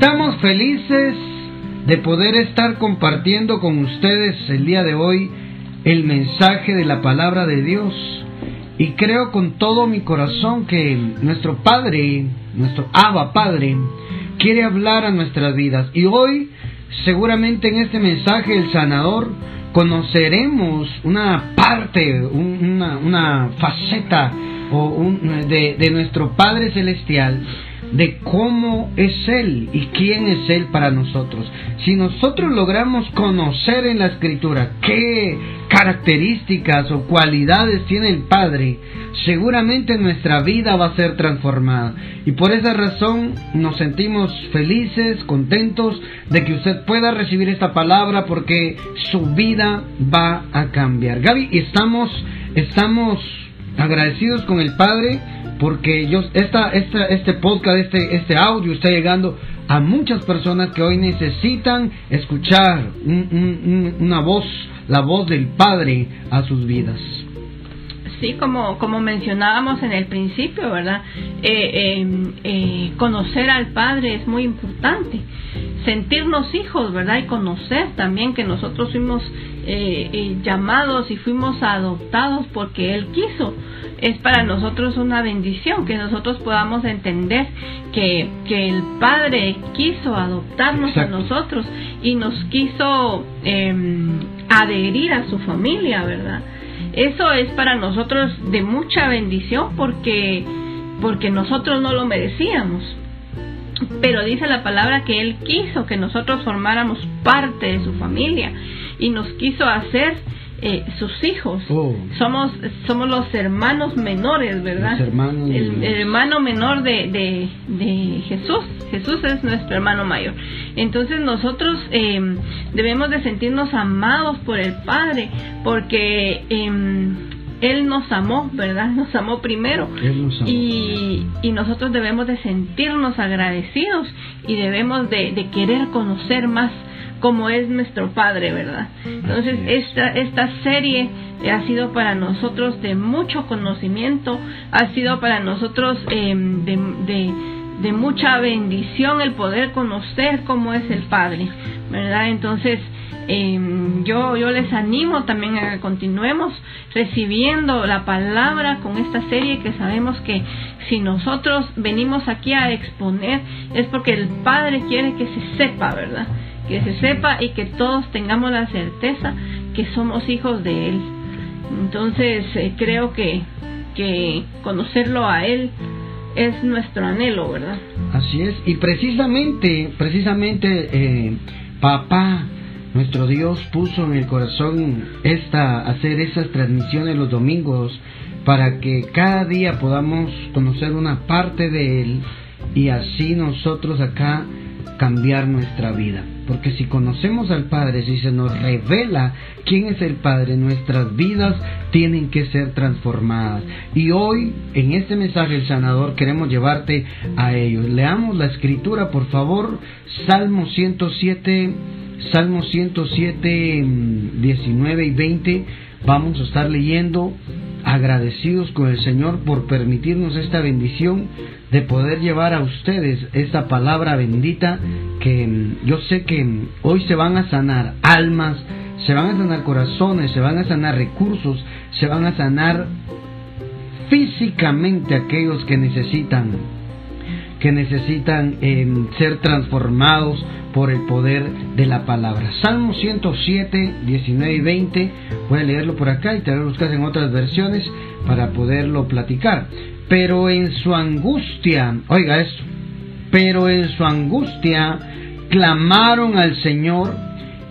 Estamos felices de poder estar compartiendo con ustedes el día de hoy el mensaje de la palabra de Dios. Y creo con todo mi corazón que nuestro Padre, nuestro Abba Padre, quiere hablar a nuestras vidas. Y hoy, seguramente en este mensaje, el sanador, conoceremos una parte, una, faceta de, de nuestro Padre Celestial de cómo es Él y quién es Él para nosotros. Si nosotros logramos conocer en la Escritura qué características o cualidades tiene el Padre, seguramente nuestra vida va a ser transformada. Y por esa razón nos sentimos felices, contentos de que usted pueda recibir esta palabra porque su vida va a cambiar. Gaby, estamos, estamos agradecidos con el Padre porque yo esta, esta, este podcast, este, este audio está llegando a muchas personas que hoy necesitan escuchar una voz, la voz del Padre a sus vidas. Sí, como, como mencionábamos en el principio, ¿verdad? Eh, em, eh, conocer al Padre es muy importante. Sentirnos hijos, ¿verdad? Y conocer también que nosotros fuimos eh, llamados y fuimos adoptados porque Él quiso es para nosotros una bendición que nosotros podamos entender que, que el Padre quiso adoptarnos a nosotros y nos quiso em, adherir a su familia, ¿verdad? Eso es para nosotros de mucha bendición porque, porque nosotros no lo merecíamos. Pero dice la palabra que Él quiso que nosotros formáramos parte de su familia y nos quiso hacer eh, sus hijos. Oh. Somos, somos los hermanos menores, ¿verdad? el, hermano menor de, de, Jesús. Jesús es nuestro hermano mayor. Entonces nosotros em, debemos de sentirnos amados por el Padre, porque em, Él nos amó, ¿verdad? Nos amó primero. Y, y, nosotros debemos de sentirnos agradecidos y debemos de, de querer conocer más como es nuestro Padre, ¿verdad? Entonces, esta, esta serie ha sido para nosotros de mucho conocimiento, ha sido para nosotros em, de, de, mucha bendición el poder conocer cómo es el Padre, ¿verdad? Entonces, em, yo, yo les animo también a que continuemos recibiendo la palabra con esta serie que sabemos que si nosotros venimos aquí a exponer es porque el Padre quiere que se sepa, ¿verdad? Que se sepa y que todos tengamos la certeza que somos hijos de Él. Entonces eh, creo que, que conocerlo a Él es nuestro anhelo, ¿verdad? Así es, y precisamente, precisamente, eh, papá, nuestro Dios puso en el corazón esta, hacer esas transmisiones los domingos para que cada día podamos conocer una parte de Él y así nosotros acá cambiar nuestra vida. Porque si conocemos al Padre, si se nos revela quién es el Padre, nuestras vidas tienen que ser transformadas. Y hoy, en este mensaje el sanador, queremos llevarte a ellos. Leamos la escritura, por favor. Salmo 107, Salmo 107, 19 y 20. Vamos a estar leyendo agradecidos con el Señor por permitirnos esta bendición de poder llevar a ustedes esta palabra bendita que mm, yo sé que mm, hoy se van a sanar almas, se van a sanar corazones, se van a sanar recursos, se van a sanar físicamente aquellos que necesitan que necesitan em, ser transformados por el poder de la palabra. Salmo 107, 19 y 20. Voy a leerlo por acá y te voy a buscar en otras versiones para poderlo platicar pero en su angustia, oiga esto, pero en su angustia clamaron al Señor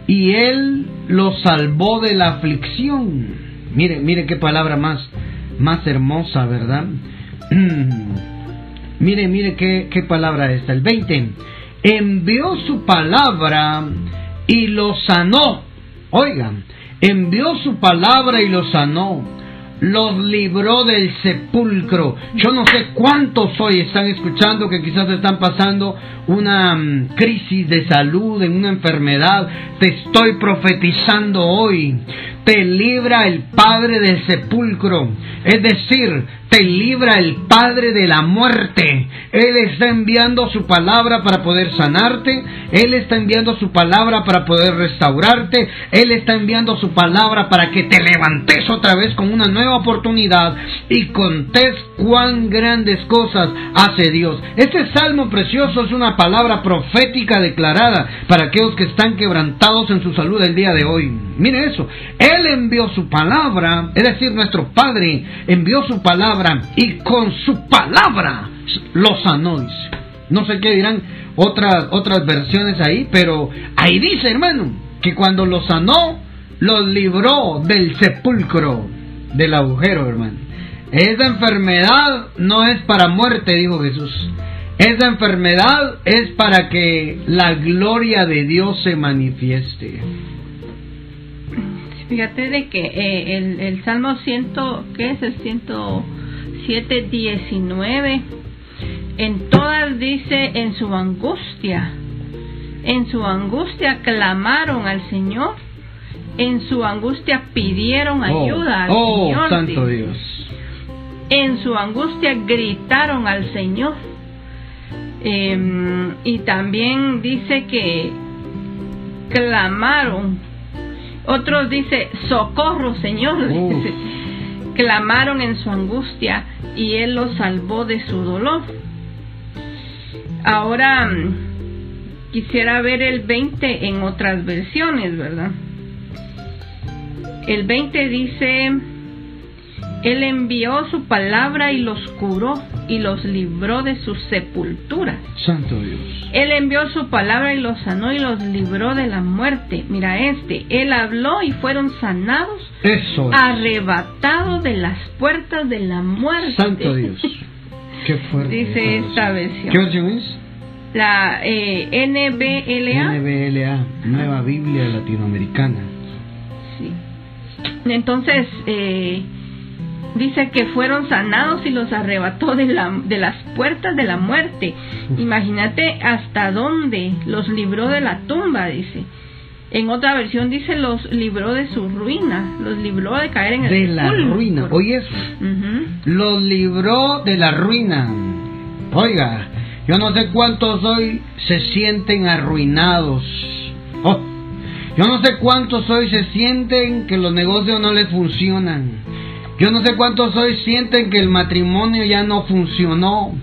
y Él los salvó de la aflicción. Mire, mire qué palabra más, más hermosa, ¿verdad? mire, mire qué, qué palabra esta, el 20. Envió su palabra y los sanó. Oigan, envió su palabra y los sanó los libró del sepulcro. Yo no sé cuántos hoy están escuchando que quizás están pasando una mm, crisis de salud, en una enfermedad. Te estoy profetizando hoy. Te libra el Padre del sepulcro. Es decir, te libra el Padre de la muerte. Él está enviando su palabra para poder sanarte. Él está enviando su palabra para poder restaurarte. Él está enviando su palabra para que te levantes otra vez con una nueva oportunidad y contés cuán grandes cosas hace Dios. Este salmo precioso es una palabra profética declarada para aquellos que están quebrantados en su salud el día de hoy. Mire eso. Envió su palabra, es decir, nuestro Padre envió su palabra y con su palabra lo sanó. No sé qué dirán otras, otras versiones ahí, pero ahí dice, hermano, que cuando lo sanó, lo libró del sepulcro, del agujero, hermano. Esa enfermedad no es para muerte, dijo Jesús. Esa enfermedad es para que la gloria de Dios se manifieste. Fíjate de que eh, el, el, Salmo 100, ¿qué es el 107, 19? En todas dice en su angustia, en su angustia clamaron al Señor, en su angustia pidieron oh, ayuda al oh, Señor. Santo Dios. En su angustia gritaron al Señor. Eh, y también dice que clamaron otros dice, socorro Señor. Clamaron en su angustia y Él los salvó de su dolor. Ahora mm, quisiera ver el 20 en otras versiones, ¿verdad? El 20 dice, Él envió su palabra y los curó y los libró de su sepultura. Santo Dios. Él envió su palabra y los sanó y los libró de la muerte. Mira este, Él habló y fueron sanados, Eso arrebatados de las puertas de la muerte. Santo Dios. Qué fuerte. Dice esta versión. ¿Qué versión es? La eh, NBLA. NBLA, Nueva Biblia Latinoamericana. Sí. Entonces, eh, dice que fueron sanados y los arrebató de, la, de las puertas de la muerte. Imagínate hasta dónde los libró de la tumba, dice. En otra versión dice los libró de su ruina, los libró de caer en el De la ruina, oye, los libró de la ruina. Oiga, yo no sé cuántos hoy se sienten arruinados. Oh, yo no sé cuántos hoy se sienten que los negocios no les funcionan. Yo no sé cuántos hoy sienten que el matrimonio ya no funcionó.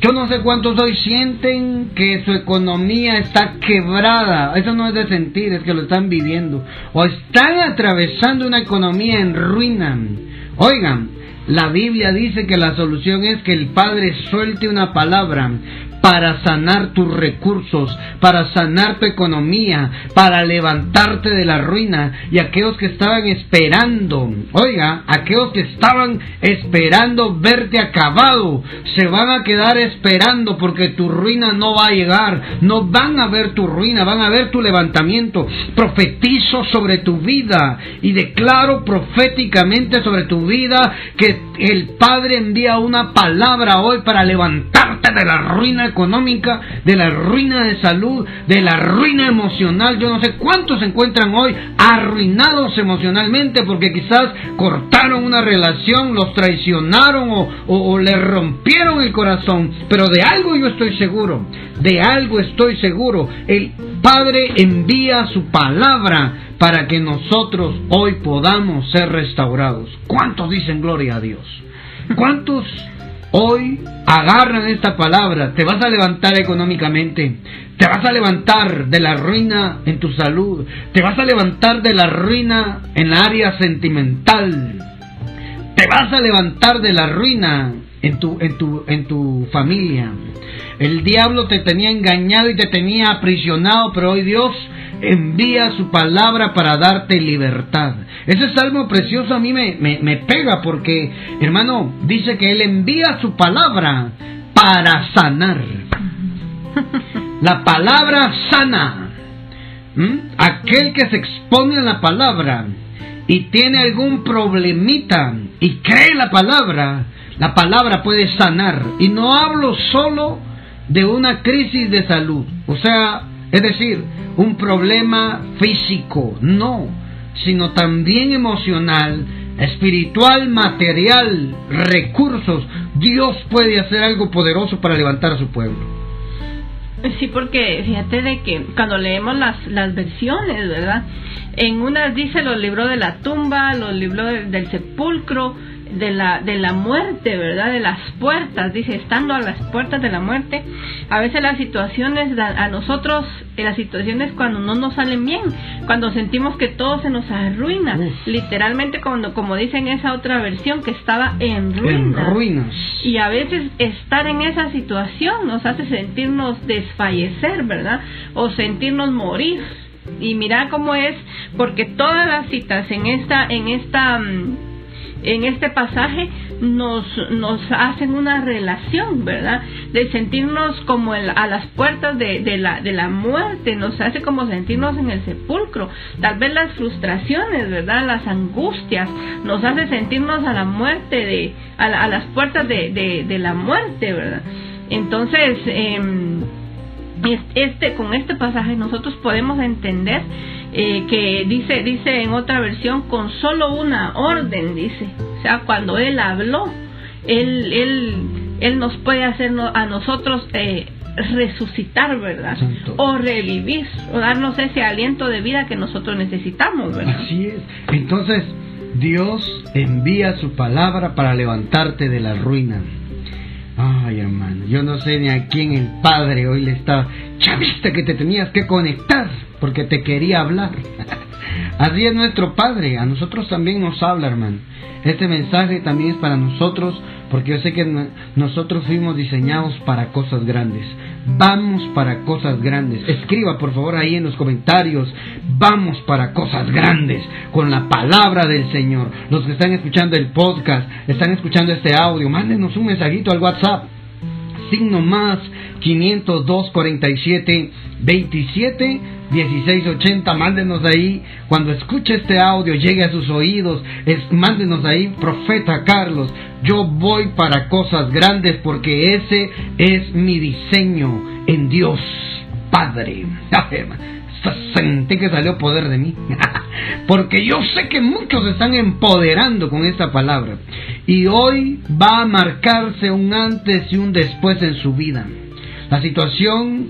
Yo no sé cuántos hoy sienten que su economía está quebrada. Eso no es de sentir, es que lo están viviendo. O están atravesando una economía en ruina. Oigan, la Biblia dice que la solución es que el Padre suelte una palabra para sanar tus recursos, para sanar tu economía, para levantarte de la ruina. Y aquellos que estaban esperando, oiga, aquellos que estaban esperando verte acabado, se van a quedar esperando porque tu ruina no va a llegar. No van a ver tu ruina, van a ver tu levantamiento. Profetizo sobre tu vida y declaro proféticamente sobre tu vida que el Padre envía una palabra hoy para levantarte de la ruina económica, de la ruina de salud, de la ruina emocional. Yo no sé cuántos se encuentran hoy arruinados emocionalmente porque quizás cortaron una relación, los traicionaron o, o, le rompieron el corazón. Pero de algo yo estoy seguro, de algo estoy seguro. El Padre envía su palabra para que nosotros hoy podamos ser restaurados. ¿Cuántos dicen gloria a Dios? ¿Cuántos Hoy agarran esta palabra, te vas a levantar económicamente, te vas a levantar de la ruina en tu salud, te vas a levantar de la ruina en la área sentimental, te vas a levantar de la ruina en tu, en tu, en tu familia. El diablo te tenía engañado y te tenía aprisionado, pero hoy Dios envía su palabra para darte libertad. Ese salmo precioso a mí me, me, pega porque, hermano, dice que Él envía su palabra para sanar. La palabra sana. Aquel que se expone a la palabra y tiene algún problemita y cree la palabra, la palabra puede sanar. Y no hablo solo de una crisis de salud. O sea, es decir, un problema físico, no, sino también emocional, espiritual, material, recursos. Dios puede hacer algo poderoso para levantar a su pueblo. Sí, porque fíjate de que cuando leemos las, las versiones, ¿verdad? En unas dice los libros de la tumba, los libros del sepulcro, de la, de la muerte, ¿verdad? De las puertas, dice, estando a las puertas de la muerte. A veces las situaciones, a nosotros, eh, las situaciones cuando no nos salen bien, cuando sentimos que todo se nos arruina, literalmente cuando, como dicen esa otra versión, que estaba en ruinas. En ruinas. Y a veces estar en esa situación nos hace sentirnos desfallecer, ¿verdad? O sentirnos morir. Y mira cómo es, porque todas las citas en esta, en esta mm, en este pasaje nos, nos hacen una relación, ¿verdad? De sentirnos como a las puertas de, de, la, de la muerte, nos hace como sentirnos en el sepulcro. Tal vez las frustraciones, ¿verdad? Las angustias, nos hace sentirnos a la muerte, de, a, las puertas de, de, la muerte, ¿verdad? Entonces, eh, este, con este pasaje nosotros podemos entender eh, que dice, dice en otra versión, con solo una orden, dice. O sea, cuando Él habló, Él, él, él nos puede hacer a nosotros eh, resucitar, ¿verdad? O revivir, o darnos ese aliento de vida que nosotros necesitamos, ¿verdad? Así es. Entonces, Dios envía su palabra para levantarte de la ruina Ay, hermano, yo no sé ni a quién el padre hoy le está. Chavista que te tenías que conectar porque te quería hablar. Así es nuestro Padre, a nosotros también nos habla, hermano. Este mensaje también es para nosotros porque yo sé que nosotros fuimos diseñados para cosas grandes. Vamos para cosas grandes. Escriba por favor ahí en los comentarios. Vamos para cosas grandes con la palabra del Señor. Los que están escuchando el podcast, están escuchando este audio, mándenos un mensajito al WhatsApp. Signo más 502 47 27 1680. Mándenos ahí. Cuando escuche este audio, llegue a sus oídos. Es, mándenos ahí, profeta Carlos. Yo voy para cosas grandes porque ese es mi diseño en Dios Padre. Sentí que salió poder de mí. porque yo sé que muchos están empoderando con esta palabra. Y hoy va a marcarse un antes y un después en su vida. La situación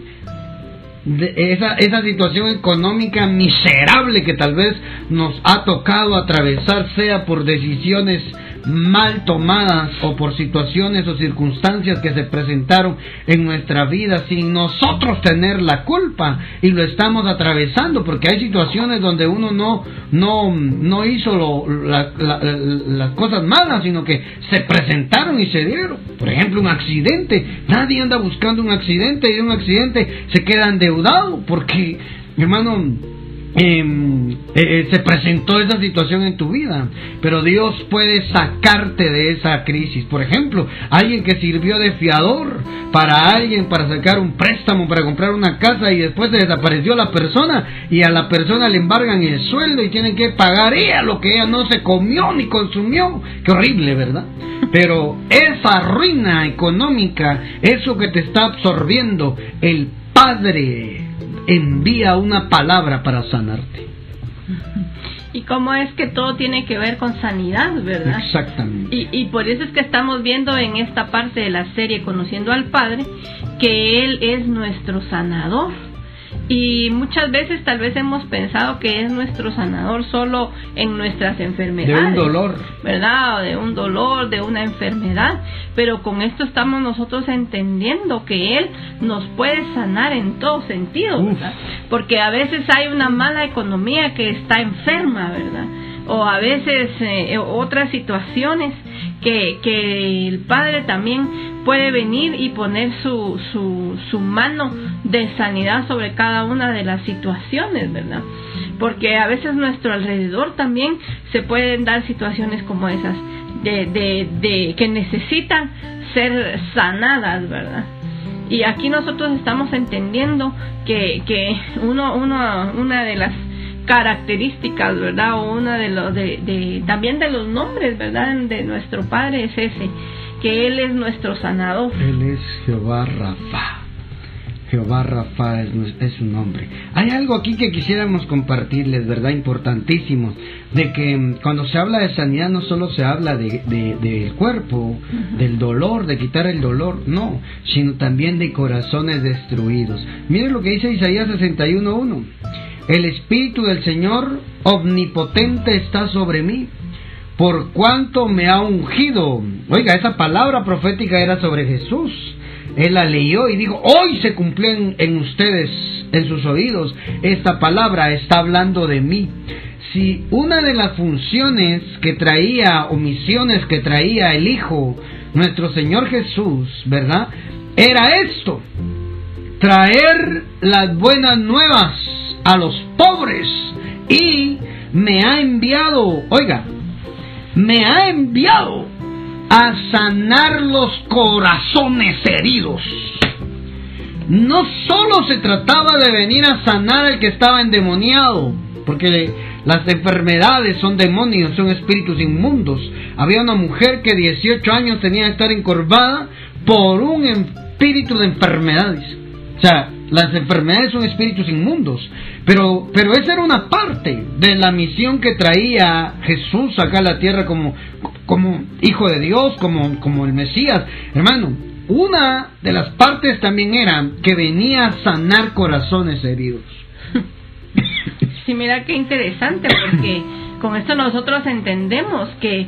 esa, esa situación económica miserable que tal vez nos ha tocado atravesar, sea por decisiones mal tomadas o por situaciones o circunstancias que se presentaron en nuestra vida sin nosotros tener la culpa y lo estamos atravesando porque hay situaciones donde uno no no no hizo las cosas malas sino que se presentaron y se dieron. Por ejemplo un accidente. Nadie anda buscando un accidente y un accidente se queda endeudado porque hermano eh, eh, se presentó esa situación en tu vida, pero Dios puede sacarte de esa crisis. Por ejemplo, alguien que sirvió de fiador para alguien para sacar un préstamo para comprar una casa y después se desapareció la persona y a la persona le embargan el sueldo y tienen que pagar ella lo que ella no se comió ni consumió. Qué horrible, ¿verdad? Pero esa ruina económica, eso que te está absorbiendo, el Padre envía una palabra para sanarte. Y cómo es que todo tiene que ver con sanidad, ¿verdad? Exactamente. Y, y por eso es que estamos viendo en esta parte de la serie Conociendo al Padre que Él es nuestro sanador y muchas veces tal vez hemos pensado que es nuestro sanador solo en nuestras enfermedades. De un dolor. ¿Verdad? De un dolor, de una enfermedad. Pero con esto estamos nosotros entendiendo que Él nos puede sanar en todo sentido, ¿verdad? Porque a veces hay una mala economía que está enferma, ¿verdad? O a veces eh, otras situaciones que, que el Padre también puede venir y poner su, su, su mano de sanidad sobre cada una de las situaciones, ¿verdad? Porque a veces nuestro alrededor también se pueden dar situaciones como esas, de, de, de que necesitan ser sanadas, ¿verdad? Y aquí nosotros estamos entendiendo que, que uno, uno, una de las características, ¿verdad? O una de los, de, de, también de los nombres, ¿verdad? De nuestro Padre es ese, que Él es nuestro sanador. Él es Jehová Rafa. Jehová Rafa es, su nombre. Hay algo aquí que quisiéramos compartirles, ¿verdad? Importantísimo. De que mm, cuando se habla de sanidad no solo se habla del de, cuerpo, del dolor, de quitar el dolor, no, sino también de corazones destruidos. Miren lo que dice Isaías 61.1. El Espíritu del Señor omnipotente está sobre mí, por cuanto me ha ungido. Oiga, esa palabra profética era sobre Jesús él la leyó y dijo, hoy se cumplió en, ustedes, en sus oídos, esta palabra está hablando de mí. Si una de las funciones que traía o misiones que traía el Hijo, nuestro Señor Jesús, ¿verdad? Era esto, traer las buenas nuevas a los pobres y me ha enviado, oiga, me ha enviado a sanar los corazones heridos. No solo se trataba de venir a sanar al que estaba endemoniado, porque las enfermedades son demonios, son espíritus inmundos. Había una mujer que 18 años tenía que estar encorvada por un espíritu de enfermedades. O sea, las enfermedades son espíritus inmundos. Pero, pero esa era una parte de la misión que traía Jesús acá a la tierra como, como hijo de Dios, como, como el Mesías. Hermano, una de las partes también era que venía a sanar corazones heridos. Sí, mira qué interesante, porque con esto nosotros entendemos que,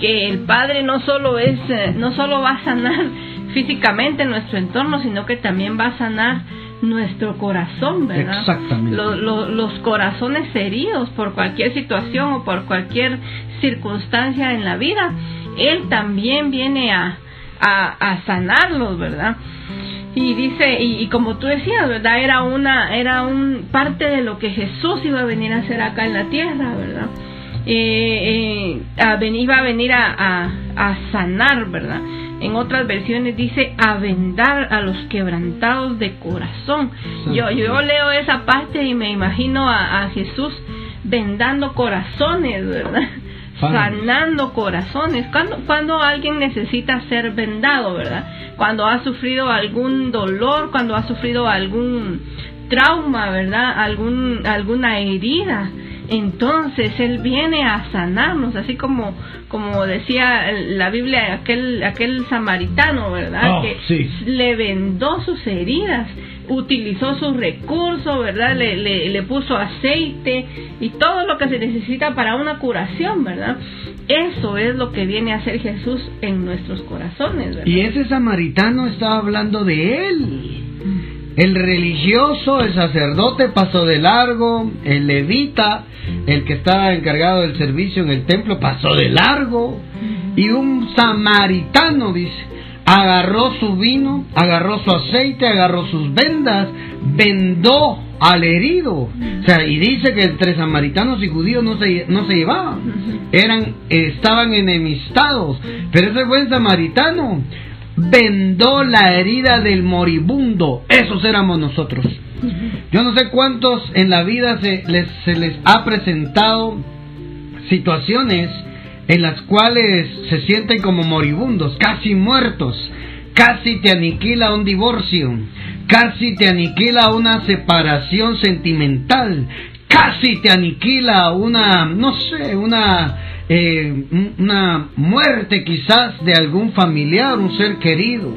que el Padre no solo es, eh, no solo va a sanar físicamente nuestro entorno, sino que también va a sanar nuestro corazón, ¿verdad? Exactamente. los corazones heridos por cualquier situación o por cualquier circunstancia en la vida, Él también viene a, a, sanarlos, ¿verdad? Y dice, y, como tú decías, ¿verdad? Era una, era un parte de lo que Jesús iba a venir a hacer acá en la tierra, ¿verdad? Eh, eh, iba a venir a, a, a sanar, ¿verdad? En otras versiones dice a vendar a los quebrantados de corazón. Yo, yo leo esa parte y me imagino a, Jesús vendando corazones, ¿verdad? sanando corazones. Cuando, cuando alguien necesita ser vendado, ¿verdad? Cuando ha sufrido algún dolor, cuando ha sufrido algún trauma, ¿verdad? Algún, alguna herida entonces Él viene a sanarnos, así como, como decía la Biblia, aquel, aquel samaritano, ¿verdad? Oh, que le vendó sus heridas, utilizó sus recursos, ¿verdad? Le, le, le, puso aceite y todo lo que se necesita para una curación, ¿verdad? Eso es lo que viene a hacer Jesús en nuestros corazones, ¿verdad? Y ese samaritano estaba hablando de Él. El religioso, el sacerdote pasó de largo, el levita, el que estaba encargado del servicio en el templo, pasó de largo. Y un samaritano, dice, agarró su vino, agarró su aceite, agarró sus vendas, vendó al herido. O sea, y dice que entre samaritanos y judíos no se, no se llevaban. Eran, estaban enemistados. Pero ese buen samaritano vendó la herida del moribundo. Esos éramos nosotros. Yo no sé cuántos en la vida se les, se les ha presentado situaciones en las cuales se sienten como moribundos, casi muertos. Casi te aniquila un divorcio, casi te aniquila una separación sentimental, casi te aniquila una, no sé, una eh, una muerte quizás de algún familiar, un ser querido.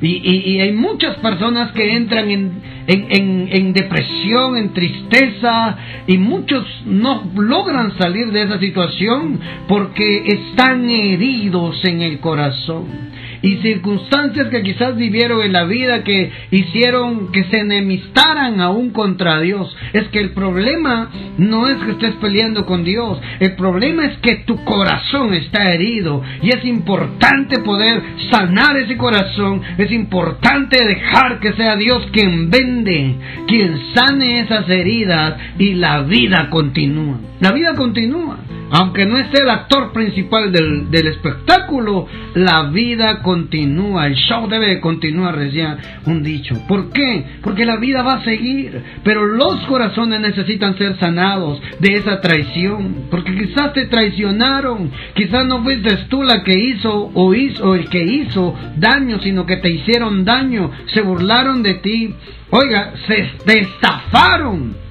Y, hay muchas personas que entran en, en, en, depresión, en tristeza, y muchos no logran salir de esa situación porque están heridos en el corazón y circunstancias que quizás vivieron en la vida que hicieron que se enemistaran aún contra Dios. Es que el problema no es que estés peleando con Dios, el problema es que tu corazón está herido y es importante poder sanar ese corazón, es importante dejar que sea Dios quien vende, quien sane esas heridas y la vida continúa. La vida continúa. Aunque no esté el actor principal del, del, espectáculo, la vida continúa, el show debe continuar, decía un dicho. ¿Por qué? Porque la vida va a seguir, pero los corazones necesitan ser sanados de esa traición, porque quizás te traicionaron, quizás no fuiste tú la que hizo o hizo el que hizo daño, sino que te hicieron daño, se burlaron de ti, oiga, se destafaron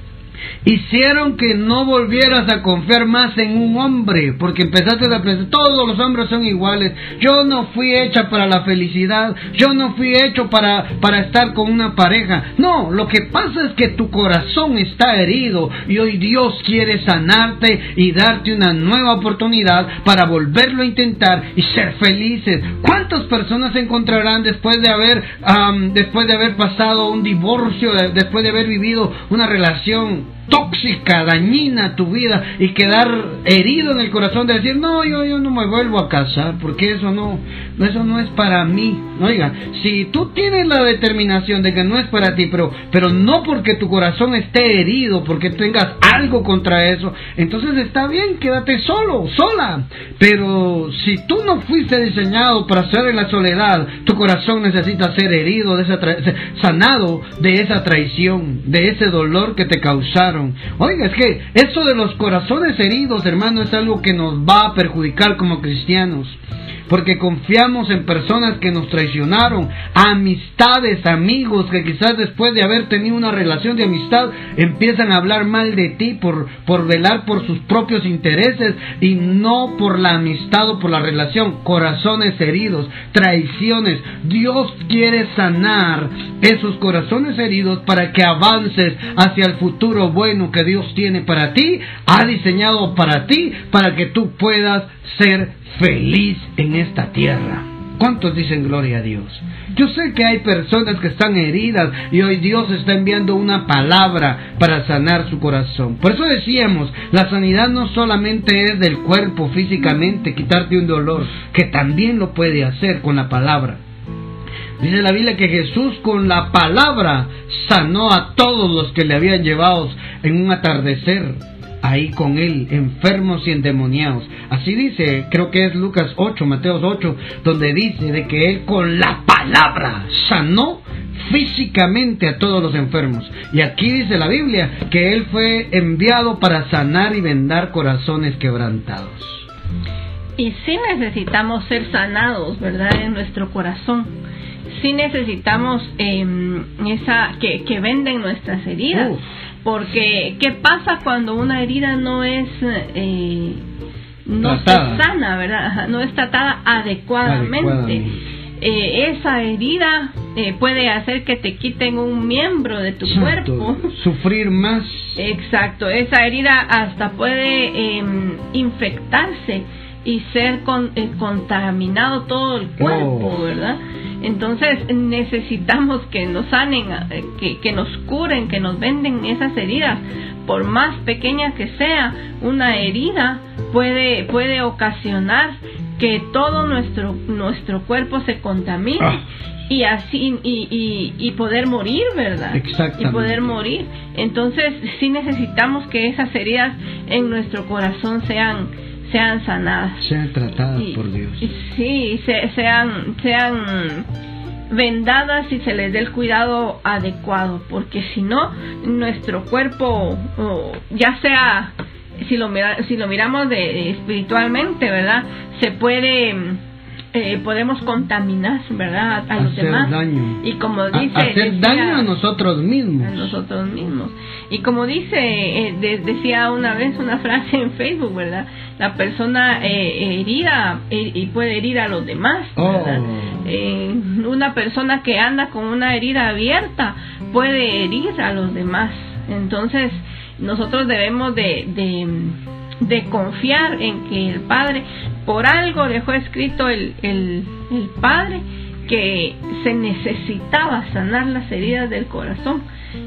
hicieron que no volvieras a confiar más en un hombre, porque empezaste a pensar, todos los hombres son iguales, yo no fui hecha para la felicidad, yo no fui hecho para, para estar con una pareja. No, lo que pasa es que tu corazón está herido y hoy Dios quiere sanarte y darte una nueva oportunidad para volverlo a intentar y ser felices. ¿Cuántas personas se encontrarán después de haber, después de haber pasado un divorcio, después de haber vivido una relación tóxica, dañina tu vida y quedar herido en el corazón de decir, no, yo, yo no me vuelvo a casar porque eso no, eso no es para mí. Oiga, si tú tienes la determinación de que no es para ti, pero, pero no porque tu corazón esté herido, porque tengas algo contra eso, entonces está bien, quédate solo, sola. Pero si tú no fuiste diseñado para ser en la soledad, tu corazón necesita ser herido, de esa sanado de esa traición, de ese dolor que te causaron Oiga, es que eso de los corazones heridos, hermano, es algo que nos va a perjudicar como cristianos. Porque confiamos en personas que nos traicionaron, amistades, amigos que quizás después de haber tenido una relación de amistad empiezan a hablar mal de ti por, por velar por sus propios intereses y no por la amistad o por la relación, corazones heridos, traiciones. Dios quiere sanar esos corazones heridos para que avances hacia el futuro bueno que Dios tiene para ti, ha diseñado para ti, para que tú puedas ser feliz en esta tierra. ¿Cuántos dicen gloria a Dios? Yo sé que hay personas que están heridas y hoy Dios está enviando una palabra para sanar su corazón. Por eso decíamos, la sanidad no solamente es del cuerpo físicamente, quitarte un dolor, que también lo puede hacer con la palabra. Dice la Biblia que Jesús con la palabra sanó a todos los que le habían llevado en un atardecer ahí con él, enfermos y endemoniados. Así dice, creo que es Lucas 8, Mateos 8, donde dice de que él con la palabra sanó físicamente a todos los enfermos. Y aquí dice la Biblia que él fue enviado para sanar y vendar corazones quebrantados. Y sí necesitamos ser sanados, ¿verdad? En nuestro corazón. Sí necesitamos em, esa que, que venden nuestras heridas. Porque, ¿qué pasa cuando una herida no es... Eh, no se sana, ¿verdad? No es tratada adecuadamente. Eh, esa herida eh, puede hacer que te quiten un miembro de tu cuerpo. Sufrir más. Exacto, esa herida hasta puede em, infectarse y ser con, eh, contaminado todo el cuerpo, oh. ¿verdad? Entonces necesitamos que nos sanen, eh, que, que nos curen, que nos venden esas heridas. Por más pequeña que sea, una herida puede, puede ocasionar que todo nuestro, nuestro cuerpo se contamine. Ah. y así y, y, y, poder morir, ¿verdad? Exactamente. Y poder morir. Entonces sí necesitamos que esas heridas en nuestro corazón sean sean sanadas. Sean tratadas por Dios. sí, sean, sean vendadas y se les dé el cuidado adecuado, porque si no, nuestro cuerpo, ya sea, si lo, si lo miramos de, espiritualmente, ¿verdad? Se puede eh, podemos contaminar, ¿verdad? A, los demás. Daño. Y como dice... hacer daño a nosotros mismos. A nosotros mismos. Y como dice, eh, decía una vez una frase en Facebook, ¿verdad? La persona eh, herida y puede herir a los demás, ¿verdad? Oh. una persona que anda con una herida abierta puede herir a los demás. Entonces, nosotros debemos de, de de confiar en que el Padre, por algo dejó escrito el, el, el Padre que se necesitaba sanar las heridas del corazón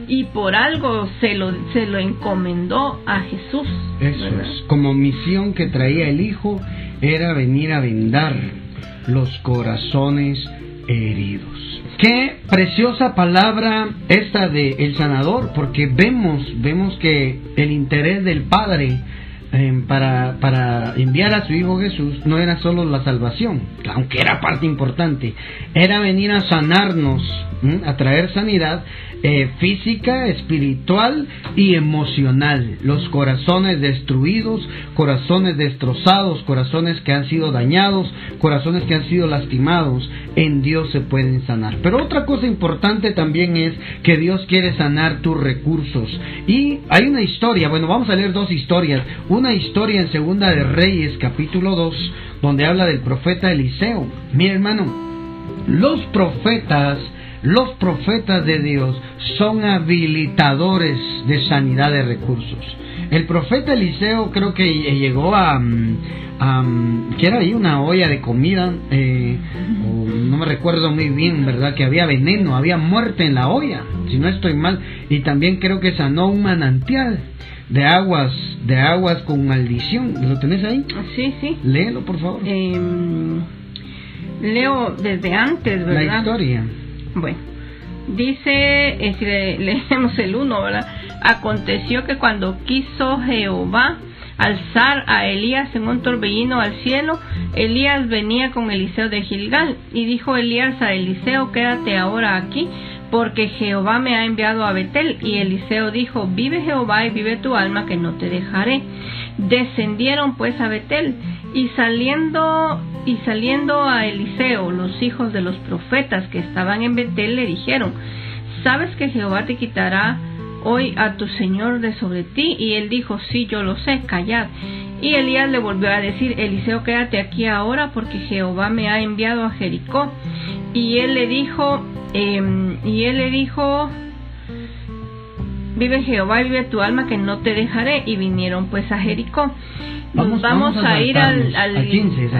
y por algo se lo, se lo encomendó a Jesús. Eso es, como misión que traía el Hijo era venir a vendar los corazones heridos. Qué preciosa palabra esta de el sanador, porque vemos, vemos que el interés del Padre eh, para, para enviar a su Hijo Jesús no era solo la salvación, aunque era parte importante, era venir a sanarnos, a traer sanidad eh, física, espiritual y emocional. Los corazones destruidos, corazones destrozados, corazones que han sido dañados, corazones que han sido lastimados, en Dios se pueden sanar. Pero otra cosa importante también es que Dios quiere sanar tus recursos. Y hay una historia, bueno, vamos a leer dos historias. Historia en Segunda de Reyes, capítulo 2, donde habla del profeta Eliseo. Mi hermano, los profetas los profetas de Dios son habilitadores de sanidad de recursos. El profeta Eliseo creo que llegó a, mm, mm, que era ahí una olla de comida, eh, no me recuerdo muy bien, ¿verdad? Que había veneno, había muerte en la olla, si no estoy mal, y también creo que sanó un manantial de aguas, de aguas con maldición. ¿Lo tenés ahí? Sí, sí. Léelo, por favor. Em, leo desde antes, ¿verdad? La historia. Bueno, dice, eh, si leemos el 1, ¿verdad? Aconteció que cuando quiso Jehová alzar a Elías en un torbellino al cielo, Elías venía con Eliseo de Gilgal, y dijo Elías a Eliseo, quédate ahora aquí, porque Jehová me ha enviado a Betel. Y Eliseo dijo, vive Jehová y vive tu alma, que no te dejaré. Descendieron pues a Betel, y saliendo y saliendo a Eliseo, los hijos de los profetas que estaban en Betel le dijeron, ¿sabes que Jehová te quitará hoy a tu Señor de sobre ti? Y él dijo, sí, yo lo sé, callad. Y Elías le volvió a decir, Eliseo, quédate aquí ahora porque Jehová me ha enviado a Jericó. Y él le dijo, em, y él le dijo, vive Jehová, vive tu alma que no te dejaré. Y vinieron pues a Jericó. Nos vamos, a, ir al, al, 15,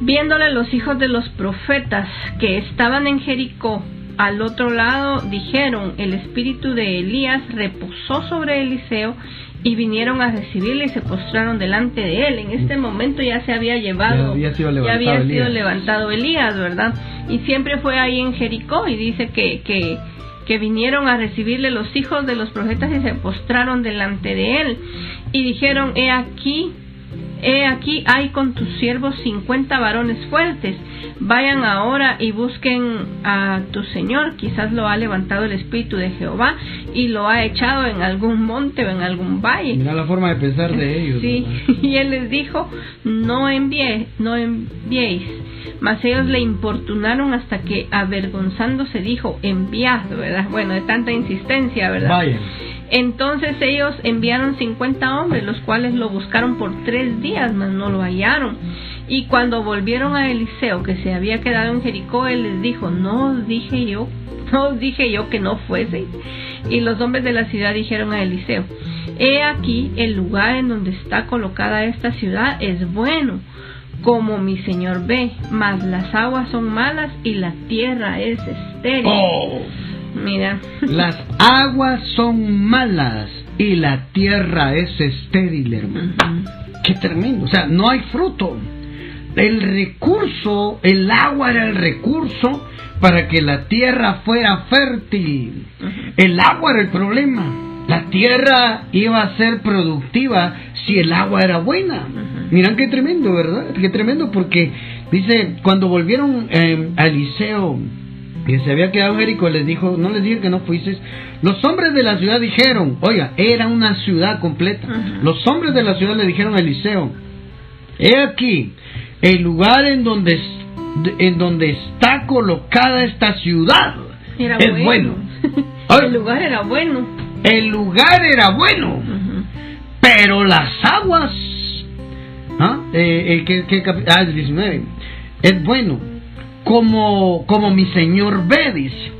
Viéndole los hijos de los profetas que estaban en Jericó, al otro lado dijeron, el espíritu de Elías reposó sobre Eliseo y vinieron a recibirle y se postraron delante de él. En este momento ya se había llevado, ya había sido levantado, había sido levantado Elías, ¿verdad? Y siempre fue ahí en Jericó y dice que, que que vinieron a recibirle los hijos de los profetas y se postraron delante de él y dijeron, he aquí, he aquí hay con tus siervos cincuenta varones fuertes, vayan ahora y busquen a tu Señor, quizás lo ha levantado el Espíritu de Jehová y lo ha echado en algún monte o en algún valle. Mira la forma de pensar de ellos. Sí, y él les dijo, no envié, no enviéis mas ellos le importunaron hasta que avergonzándose dijo, enviad, ¿verdad? Bueno, de tanta insistencia, ¿verdad? Entonces ellos enviaron 50 hombres, los cuales lo buscaron por tres días, mas no lo hallaron. Y cuando volvieron a Eliseo, que se había quedado en Jericó, él les dijo, no os dije yo, no os dije yo que no fueseis. Y los hombres de la ciudad dijeron a Eliseo, he aquí el lugar en donde está colocada esta ciudad es bueno como mi Señor ve, mas las aguas son malas y la tierra es estéril. Oh. Mira. Las aguas son malas y la tierra es estéril, hermano. Qué tremendo. O sea, no hay fruto. El recurso, el agua era el recurso para que la tierra fuera fértil. El agua era el problema. La tierra iba a ser productiva si el agua era buena. Miran qué tremendo, ¿verdad? Qué tremendo porque dice, cuando volvieron eh, a Eliseo, que se había quedado en Jericó, les dijo, no les dije que no fuises. Los hombres de la ciudad dijeron, oiga, era una ciudad completa. Los hombres de la ciudad le dijeron a Eliseo, he aquí, el lugar en donde, en donde está colocada esta ciudad es bueno. el lugar era bueno. El lugar era bueno, pero las aguas ¿Ah? Eh, eh, ah, el 19. Es bueno, como, como mi Señor ve, dice.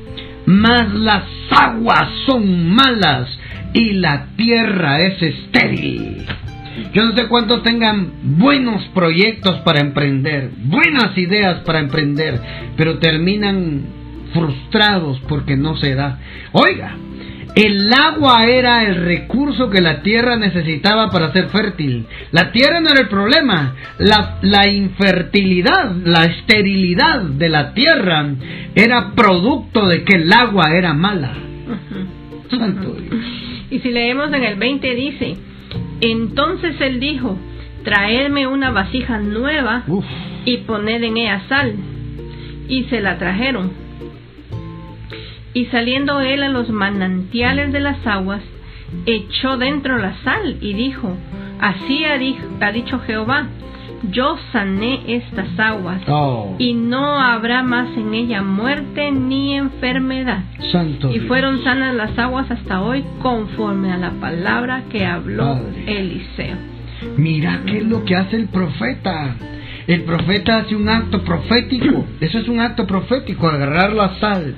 Mas las aguas son malas y la tierra es estéril. Yo no sé cuántos tengan buenos proyectos para emprender, buenas ideas para emprender, pero terminan frustrados porque no se da. Oiga, el agua era el recurso que la tierra necesitaba para ser fértil. La tierra no era el problema. La, infertilidad, la esterilidad de la tierra era producto de que el agua era mala. Y si leemos en el 20 dice, entonces él dijo, traedme una vasija nueva y poned en ella sal. Y se la trajeron. Y saliendo él a los manantiales de las aguas, echó dentro la sal y dijo, así ha, dicho Jehová, yo sané estas aguas oh. y no habrá más en ella muerte ni enfermedad. y fueron sanas las aguas hasta hoy conforme a la palabra que habló Eliseo. Mira qué es lo que hace el profeta. El profeta hace un acto profético. Eso es un acto profético, agarrar la sal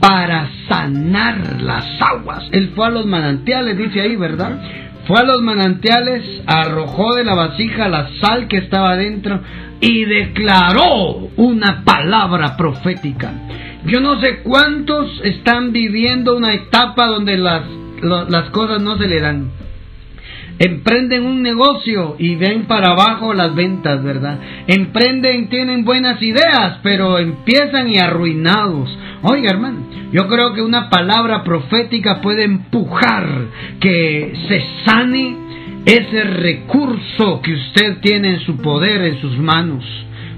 para sanar las aguas. Él fue a los manantiales, dice ahí, ¿verdad? Fue a los manantiales, arrojó de la vasija la sal que estaba dentro y declaró una palabra profética. Yo no sé cuántos están viviendo una etapa donde las, las cosas no se le dan emprenden un negocio y ven para abajo las ventas, ¿verdad? Emprenden, tienen buenas ideas, pero empiezan y arruinados. Oiga, hermano, yo creo que una palabra profética puede empujar que se sane ese recurso que usted tiene en su poder, en sus manos.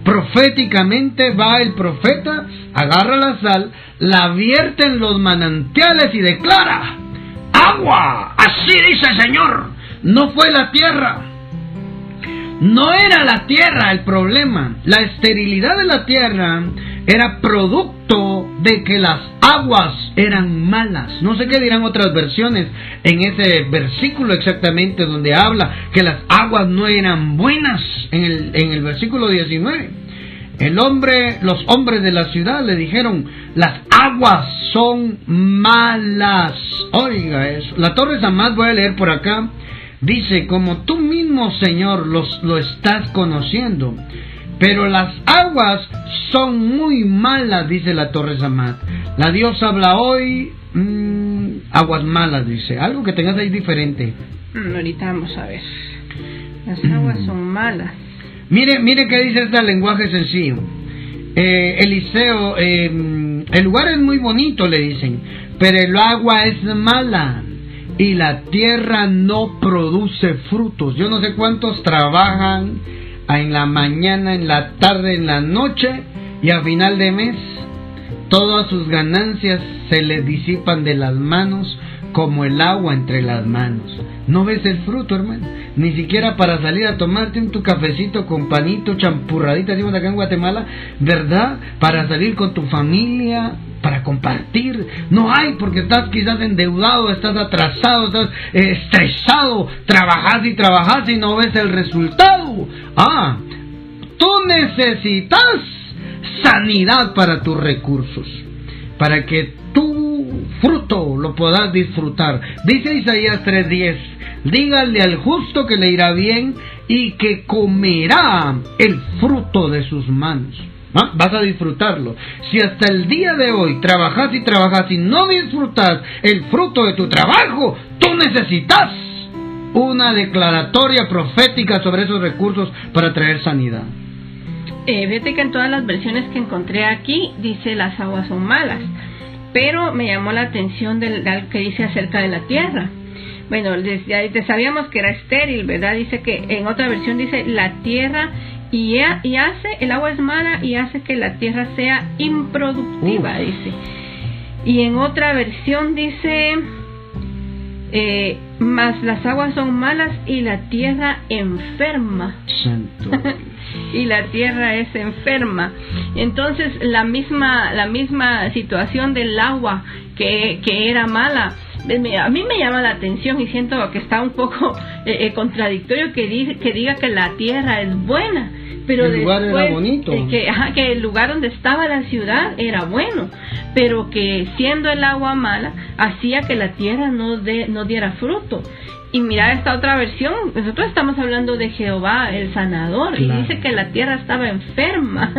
Proféticamente va el profeta, agarra la sal, la vierte en los manantiales y declara, agua, así dice el Señor no fue la tierra. No era la tierra el problema. La esterilidad de la tierra era producto de que las aguas eran malas. No sé qué dirán otras versiones en ese versículo exactamente donde habla que las aguas no eran buenas en el, en el versículo 19. El hombre, los hombres de la ciudad le dijeron, las aguas son malas. Oiga eso. La Torre Samad voy a leer por acá Dice, como tú mismo, Señor, los, lo estás conociendo. Pero las aguas son muy malas, dice la Torre Samad. La Dios habla hoy, mm, aguas malas, dice. Algo que tengas ahí diferente. Mm, ahorita vamos a ver. Las aguas son malas. Mire, mire qué dice este lenguaje sencillo. Eh, Eliseo, eh, el lugar es muy bonito, le dicen, pero el agua es mala y la tierra no produce frutos. Yo no sé cuántos trabajan en la mañana, en la tarde, en la noche y a final de mes todas sus ganancias se les disipan de las manos como el agua entre las manos. No ves el fruto, hermano. Ni siquiera para salir a tomarte un tu cafecito con panito, champurradita, decimos acá en Guatemala, ¿verdad? Para salir con tu familia, para compartir. No hay porque estás quizás endeudado, estás atrasado, estás estresado, trabajas y trabajas y no ves el resultado. Ah, tú necesitas sanidad para tus recursos, para que tu fruto lo puedas disfrutar. Dice Isaías 3:10, dígale al justo que le irá bien y que comerá el fruto de sus manos. Vas a disfrutarlo. Si hasta el día de hoy trabajas y trabajas y no disfrutas el fruto de tu trabajo, tú necesitas una declaratoria profética sobre esos recursos para traer sanidad. Eh, vete que en todas las versiones que encontré aquí dice las aguas son malas, pero me llamó la atención del, que dice acerca de la tierra. Bueno, ya sabíamos que era estéril, ¿verdad? Dice que en otra versión dice la tierra y, hace, el agua es mala y hace que la tierra sea improductiva, dice. Y en otra versión dice, eh, más las aguas son malas y la tierra enferma. Y la tierra es enferma. Entonces la misma, la misma situación del agua que, que era mala a mí me llama la atención y siento que está un poco eh, eh, contradictorio que, que diga que la tierra es buena, pero el lugar era bonito. que, que el lugar donde estaba la ciudad era bueno, pero que siendo el agua mala hacía que la tierra no, de, no diera fruto. Y mira esta otra versión, nosotros estamos hablando de Jehová, el sanador, y dice que la tierra estaba enferma.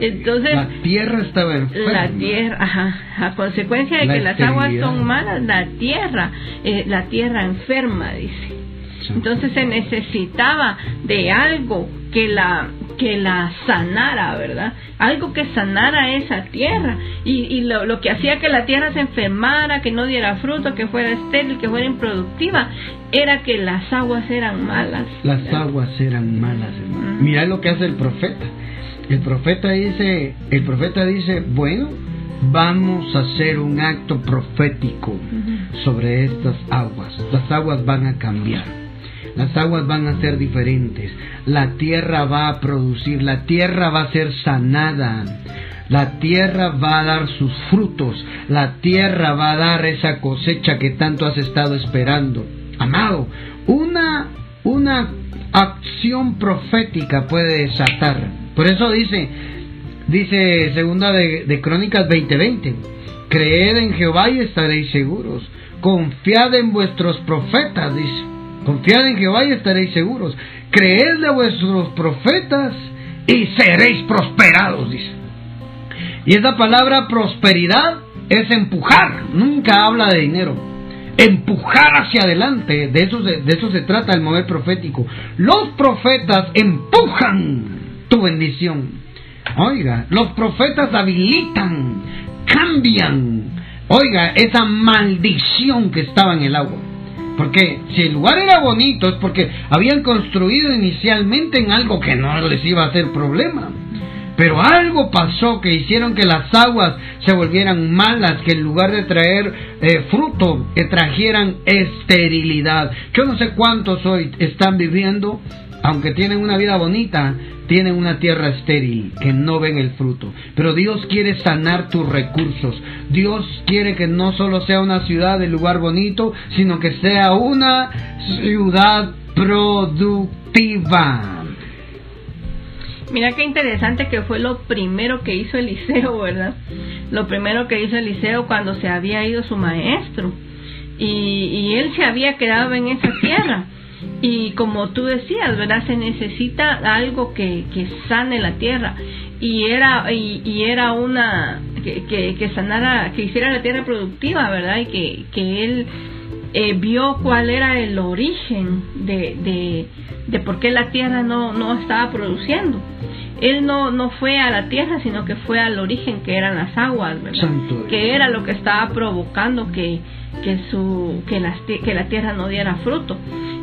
Entonces, la tierra estaba enferma. La tierra, ajá, a consecuencia de que las aguas son malas, la tierra, eh, la tierra enferma, dice. Entonces se necesitaba de algo que la que la sanara, ¿verdad? Algo que sanara esa tierra y, y lo, lo, que hacía que la tierra se enfermara, que no diera fruto, que fuera estéril, que fuera improductiva, era que las aguas eran malas. Las aguas eran malas, hermano. Mira lo que hace el profeta. El profeta dice, el profeta dice, bueno, vamos a hacer un acto profético sobre estas aguas. Las aguas van a cambiar. Las aguas van a ser diferentes. La tierra va a producir, la tierra va a ser sanada. La tierra va a dar sus frutos. La tierra va a dar esa cosecha que tanto has estado esperando. Amado, una, una acción profética puede desatar. Por eso dice, dice segunda de, de Crónicas 20:20, creed en Jehová y estaréis seguros. Confiad en vuestros profetas, dice. Confiad en Jehová y estaréis seguros. Creedle a vuestros profetas y seréis prosperados, dice. Y esa palabra prosperidad es empujar, nunca habla de dinero. Empujar hacia adelante, de eso, se, de eso se trata el mover profético. Los profetas empujan tu bendición. Oiga, los profetas habilitan, cambian, oiga, esa maldición que estaba en el agua. Porque si el lugar era bonito es porque habían construido inicialmente en algo que no les iba a hacer problema. Pero algo pasó que hicieron que las aguas se volvieran malas, que en lugar de traer eh, fruto, que trajeran esterilidad. Yo no sé cuántos hoy están viviendo, aunque tienen una vida bonita, tienen una tierra estéril, que no ven el fruto. Pero Dios quiere sanar tus recursos. Dios quiere que no solo sea una ciudad de lugar bonito, sino que sea una ciudad productiva. Mira qué interesante que fue lo primero que hizo Eliseo, ¿verdad? Lo primero que hizo Eliseo cuando se había ido su maestro. Y, y él se había quedado en esa tierra. Y como tú decías, ¿verdad? Se necesita algo que, que sane la tierra. Y era, y, y era una, que, que, que, sanara, que hiciera la tierra productiva, ¿verdad? Y que, que él eh, vio cuál era el origen de, de, de por qué la tierra no, no estaba produciendo. Él no, no fue a la tierra, sino que fue al origen que eran las aguas, ¿verdad? Santo que era lo que estaba provocando que, que, su, que, la, que la tierra no diera fruto.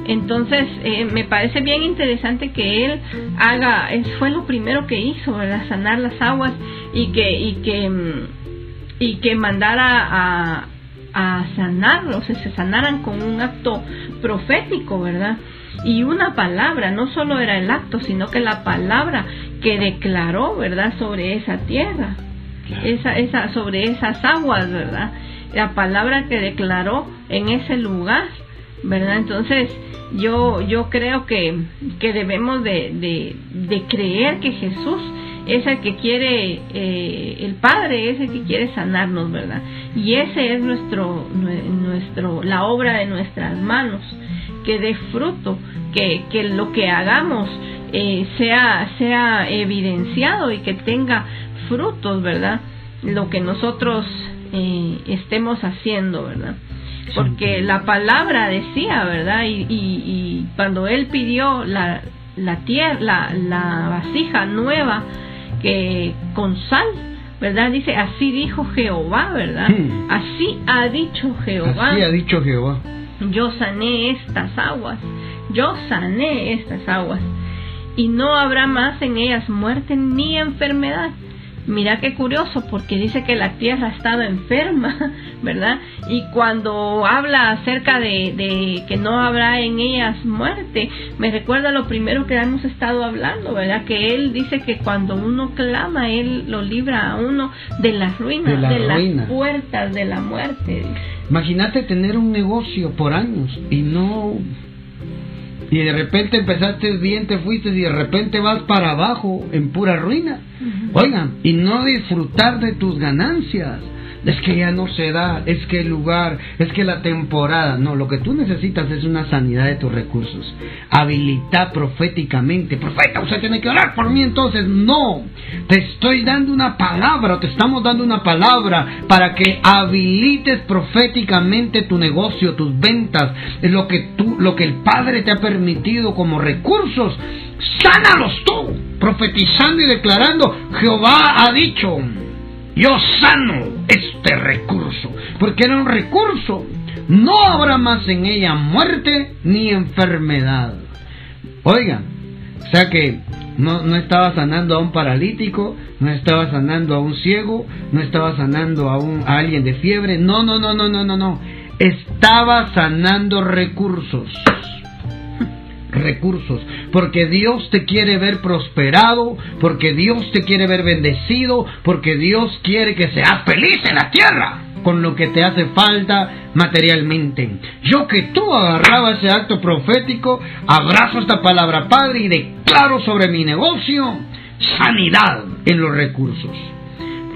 Entonces, eh, me parece bien interesante que él haga, fue lo primero que hizo, ¿verdad? Sanar las aguas y que, y que, y que mandara a, a sanarlos, se sanaran con un acto profético, ¿verdad? Y una palabra, no solo era el acto, sino que la palabra que declaró, ¿verdad?, sobre esa tierra, esa, esa, sobre esas aguas, ¿verdad? La palabra que declaró en ese lugar, ¿verdad? Entonces, yo, yo creo que, que debemos de, de, creer que Jesús es el que quiere, eh, el Padre es el que quiere sanarnos, ¿verdad? Y ese es nuestro, nuestro, la obra de nuestras manos, que dé fruto, que, que lo que hagamos eh, sea, sea evidenciado y que tenga frutos, ¿verdad? Lo que nosotros eh, estemos haciendo, ¿verdad? Porque la palabra decía, ¿verdad? Y, y, y cuando él pidió la, la tierra, la, la vasija nueva, que con sal, ¿verdad? Dice, así dijo Jehová, ¿verdad? Hmm. Así ha dicho Jehová. Así ha dicho Jehová. Yo sané estas aguas, yo sané estas aguas, y no habrá más en ellas muerte ni enfermedad. Mira qué curioso, porque dice que la tierra estaba enferma, ¿verdad? Y cuando habla acerca de, de, que no habrá en ellas muerte, me recuerda lo primero que hemos estado hablando, ¿verdad? Que Él dice que cuando uno clama, Él lo libra a uno de las ruinas, De la de, ruina. las puertas de la muerte. Imagínate tener un negocio por años y no y de repente empezaste bien, te fuiste y de repente vas para abajo en pura ruina. Oigan, y no disfrutar de tus ganancias es que ya no se da, es que el lugar, es que la temporada. No, lo que tú necesitas es una sanidad de tus recursos. Habilitar proféticamente. Profeta, usted tiene que orar por mí entonces. No, te estoy dando una palabra, te estamos dando una palabra para que habilites proféticamente tu negocio, tus ventas, lo que tú, lo que el Padre te ha permitido como recursos. Sánalos tú, profetizando y declarando, Jehová ha dicho yo sano este recurso, porque era un recurso. No habrá más en ella muerte ni enfermedad. Oigan, o sea que no, no, estaba sanando a un paralítico, no estaba sanando a un ciego, no estaba sanando a, un, a alguien de fiebre. No, no, no, no, no, no, no. Estaba sanando recursos recursos, porque Dios te quiere ver prosperado, porque Dios te quiere ver bendecido, porque Dios quiere que seas feliz en la tierra con lo que te hace falta materialmente. Yo que tú agarraba ese acto profético, abrazo esta palabra Padre y declaro sobre mi negocio sanidad en los recursos.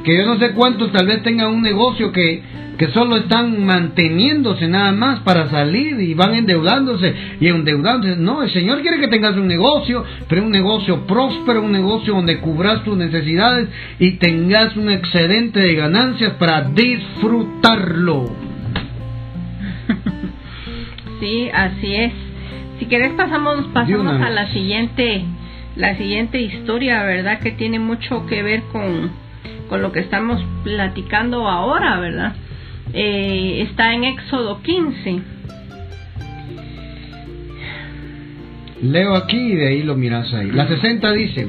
Porque yo no sé cuántos tal vez tengan un negocio que que solo están manteniéndose nada más para salir y van endeudándose y endeudándose. No, el Señor quiere que tengas un negocio, pero un negocio próspero, un negocio donde cubras tus necesidades y tengas un excedente de ganancias para disfrutarlo. Sí, así es. Si quieres pasamos pasamos a la siguiente la siguiente historia, ¿verdad? Que tiene mucho que ver con con lo que estamos platicando ahora, ¿verdad? Eh, está en Éxodo 15. Leo aquí y de ahí lo miras ahí. La 60 dice,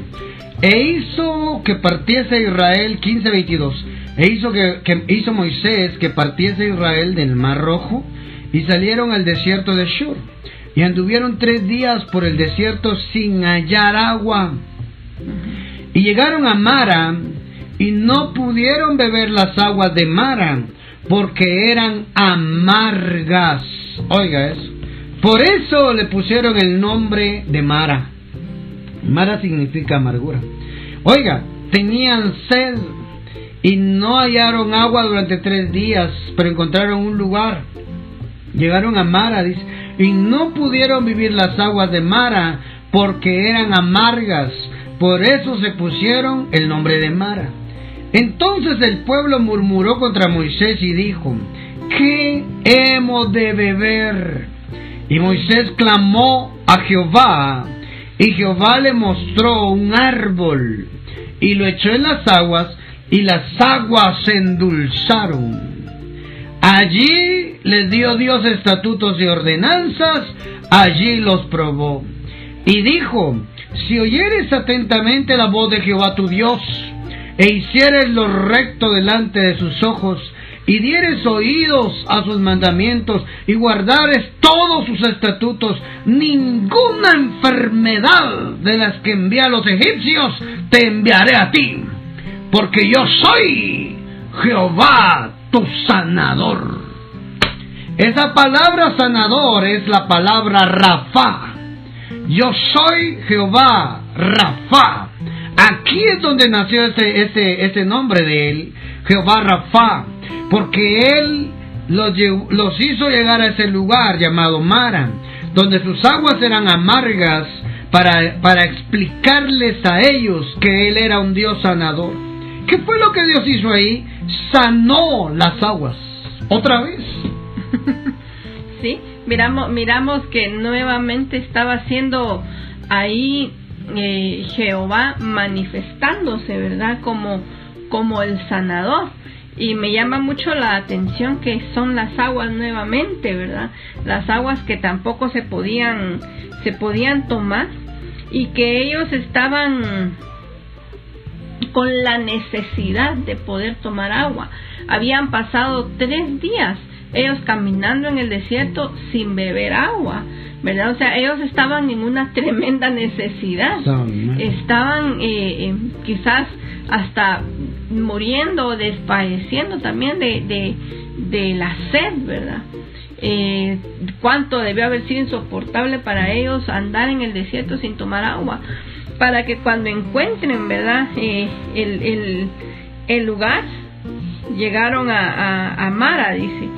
e hizo que partiese Israel 15:22, e hizo que, que, hizo Moisés que partiese Israel del Mar Rojo y salieron al desierto de Shur y anduvieron tres días por el desierto sin hallar agua y llegaron a Mara y no pudieron beber las aguas de Mara porque eran amargas. Oiga eso. Por eso le pusieron el nombre de Mara. Mara significa amargura. Oiga, tenían sed y no hallaron agua durante tres días, pero encontraron un lugar. Llegaron a Mara, dice, y no pudieron vivir las aguas de Mara porque eran amargas. Por eso se pusieron el nombre de Mara. Entonces el pueblo murmuró contra Moisés y dijo, ¿qué hemos de beber? Y Moisés clamó a Jehová, y Jehová le mostró un árbol, y lo echó en las aguas, y las aguas se endulzaron. Allí les dio Dios estatutos y ordenanzas, allí los probó. Y dijo, si oyeres atentamente la voz de Jehová tu Dios, e hicieres lo recto delante de sus ojos, y dieres oídos a sus mandamientos, y guardares todos sus estatutos, ninguna enfermedad de las que envié a los egipcios te enviaré a ti, porque yo soy Jehová tu sanador. Esa palabra sanador es la palabra Rafa. Yo soy Jehová Rafa Aquí es donde nació ese, ese, ese nombre de él, Jehová Rafa, porque él los, los hizo llegar a ese lugar llamado Mara, donde sus aguas eran amargas, para, para explicarles a ellos que él era un Dios sanador. ¿Qué fue lo que Dios hizo ahí? Sanó las aguas. ¿Otra vez? sí, miramos, miramos que nuevamente estaba haciendo ahí eh, Jehová manifestándose, ¿verdad? Como, como el sanador. Y me llama mucho la atención que son las aguas nuevamente, ¿verdad? Las aguas que tampoco se podían, se podían tomar y que ellos estaban con la necesidad de poder tomar agua. Habían pasado tres días ellos caminando en el desierto sin beber agua. ¿verdad? O sea, ellos estaban en una tremenda necesidad. Estaban eh, eh, quizás hasta muriendo o despadeciendo también de, de, de, la sed, ¿verdad? eh, cuánto debió haber sido insoportable para ellos andar en el desierto sin tomar agua, para que cuando encuentren, ¿verdad? Eh, el, el, el, lugar, llegaron a, a, a Mara, dice,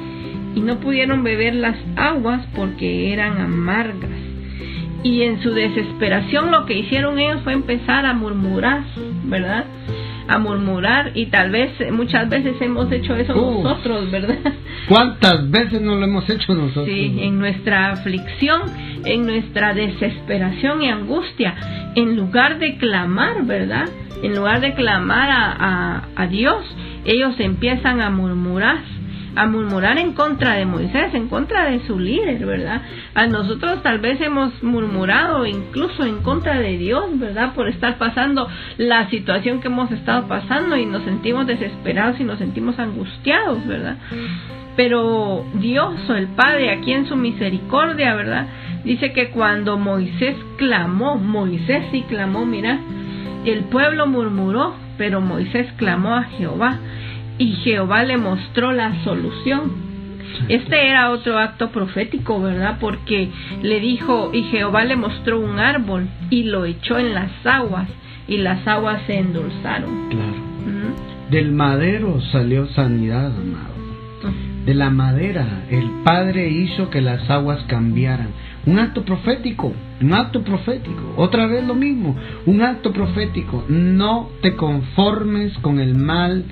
y no pudieron beber las aguas porque eran amargas. Y en su desesperación lo que hicieron ellos fue empezar a murmurar, ¿verdad? a murmurar y tal vez muchas veces hemos hecho eso nosotros, ¿verdad? ¿Cuántas veces no lo hemos hecho nosotros? Sí, en nuestra aflicción, en nuestra desesperación y angustia, en lugar de clamar, ¿verdad? En lugar de clamar a, a, a Dios, ellos empiezan a murmurar a murmurar en contra de Moisés, en contra de su líder, ¿verdad? A nosotros tal vez hemos murmurado incluso en contra de Dios, ¿verdad? Por estar pasando la situación que hemos estado pasando y nos sentimos desesperados y nos sentimos angustiados, ¿verdad? Pero Dios o el Padre, aquí en su misericordia, ¿verdad? Dice que cuando Moisés clamó, Moisés sí clamó, mira, el pueblo murmuró, pero Moisés clamó a Jehová y Jehová le mostró la solución. Este era otro acto profético, ¿verdad? Porque le dijo, y Jehová le mostró un árbol y lo echó en las aguas y las aguas se endulzaron. Claro. Del madero salió sanidad, amado. De la madera el Padre hizo que las aguas cambiaran. Un acto profético, un acto profético. Otra vez lo mismo, un acto profético. No te conformes con el mal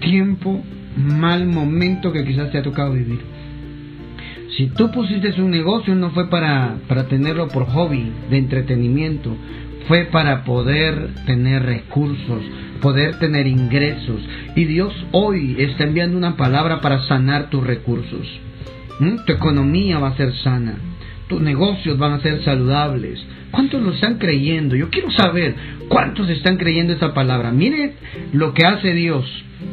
tiempo, mal momento que quizás te ha tocado vivir. Si tú pusiste un negocio no fue para, para tenerlo por hobby, de entretenimiento, fue para poder tener recursos, poder tener ingresos. Y Dios hoy está enviando una palabra para sanar tus recursos. ¿Mm? Tu economía va a ser sana, tus negocios van a ser saludables. ¿Cuántos lo están creyendo? Yo quiero saber cuántos están creyendo esa palabra. Mire lo que hace Dios.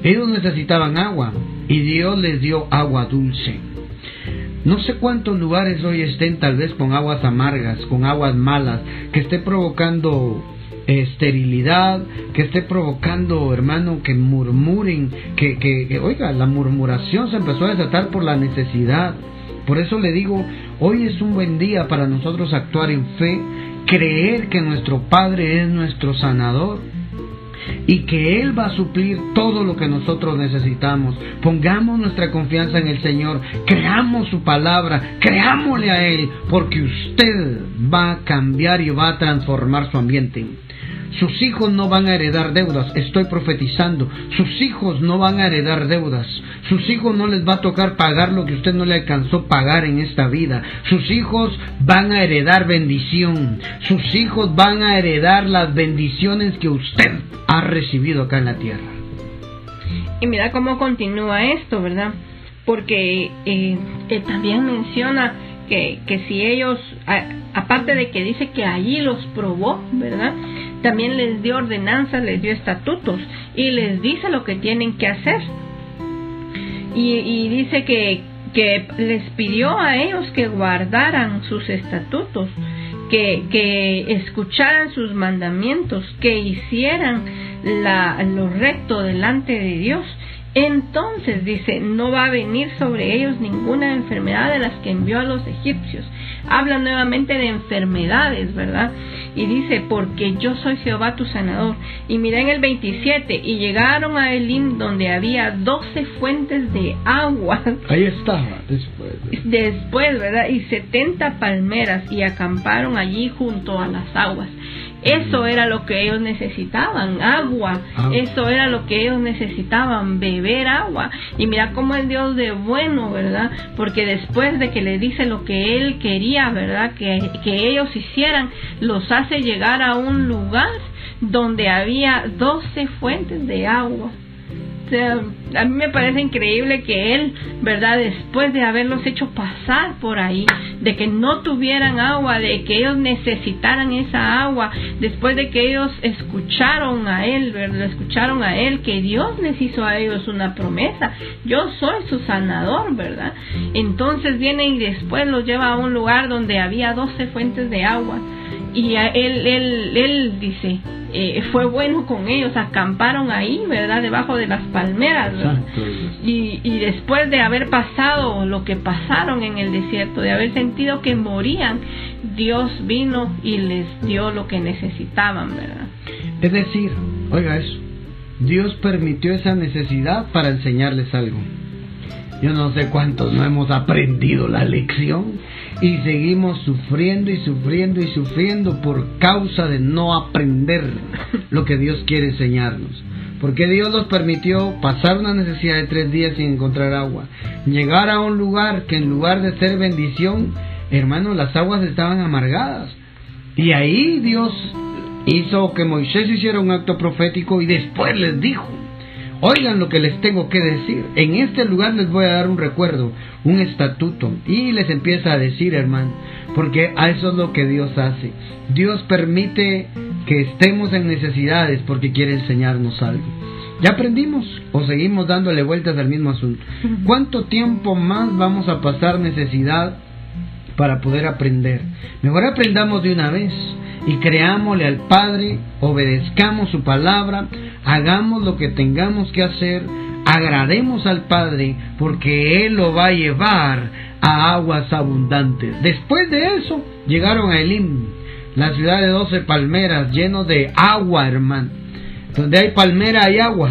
Ellos necesitaban agua y Dios les dio agua dulce. No sé cuántos lugares hoy estén tal vez con aguas amargas, con aguas malas, que esté provocando esterilidad, que esté provocando, hermano, que murmuren, que, que, oiga, la murmuración se empezó a desatar por la necesidad. Por eso le digo, hoy es un buen día para nosotros actuar en fe, creer que nuestro Padre es nuestro sanador y que Él va a suplir todo lo que nosotros necesitamos. Pongamos nuestra confianza en el Señor, creamos su palabra, creámosle a Él, porque usted va a cambiar y va a transformar su ambiente. Sus hijos no van a heredar deudas, estoy profetizando. Sus hijos no van a heredar deudas. Sus hijos no les va a tocar pagar lo que usted no le alcanzó pagar en esta vida. Sus hijos van a heredar bendición. Sus hijos van a heredar las bendiciones que usted ha recibido acá en la tierra. Y mira cómo continúa esto, ¿verdad? Porque eh, también menciona que, que si ellos, aparte de que dice que allí los probó, ¿verdad? También les dio ordenanzas, les dio estatutos y les dice lo que tienen que hacer. Y, dice que, que les pidió a ellos que guardaran sus estatutos, que, que escucharan sus mandamientos, que hicieran la, lo recto delante de Dios entonces dice, no va a venir sobre ellos ninguna enfermedad de las que envió a los egipcios. Habla nuevamente de enfermedades, ¿verdad? Y dice, porque yo soy Jehová tu sanador. Y mira en el 27, y llegaron a Elim donde había doce fuentes de agua. Ahí estaba, después. Después, ¿verdad? Y setenta palmeras y acamparon allí junto a las aguas. Eso era lo que ellos necesitaban, agua. Eso era lo que ellos necesitaban, beber agua. Y mira cómo es Dios de bueno, ¿verdad? Porque después de que le dice lo que Él quería, ¿verdad? Que, que ellos hicieran, los hace llegar a un lugar donde había doce fuentes de agua a mí me parece increíble que él, ¿verdad? Después de haberlos hecho pasar por ahí, de que no tuvieran agua, de que ellos necesitaran esa agua, después de que ellos escucharon a él, ¿verdad? Escucharon a él que Dios les hizo a ellos una promesa. Yo soy su sanador, ¿verdad? Entonces viene y después los lleva a un lugar donde había doce fuentes de agua y él, él, él dice, eh, fue bueno con ellos, acamparon ahí, ¿verdad? Debajo de las palmeras. Y, y después de haber pasado lo que pasaron en el desierto, de haber sentido que morían, Dios vino y les dio lo que necesitaban, ¿verdad? Es decir, oiga eso, Dios permitió esa necesidad para enseñarles algo. Yo no sé cuántos no hemos aprendido la lección y seguimos sufriendo y sufriendo y sufriendo por causa de no aprender lo que Dios quiere enseñarnos. Porque Dios nos permitió pasar una necesidad de tres días sin encontrar agua. Llegar a un lugar que en lugar de ser bendición, hermanos, las aguas estaban amargadas. Y ahí Dios hizo que Moisés hiciera un acto profético y después les dijo, Oigan lo que les tengo que decir. En este lugar les voy a dar un recuerdo, un estatuto. Y les empieza a decir, hermano, porque a eso es lo que Dios hace. Dios permite que estemos en necesidades porque quiere enseñarnos algo. ¿Ya aprendimos o seguimos dándole vueltas al mismo asunto? ¿Cuánto tiempo más vamos a pasar necesidad para poder aprender? Mejor aprendamos de una vez y creámosle al Padre, obedezcamos su palabra, hagamos lo que tengamos que hacer, agrademos al Padre porque Él lo va a llevar a aguas abundantes. Después de eso llegaron a Elim, la ciudad de doce palmeras, lleno de agua, hermano. Donde hay palmera hay agua.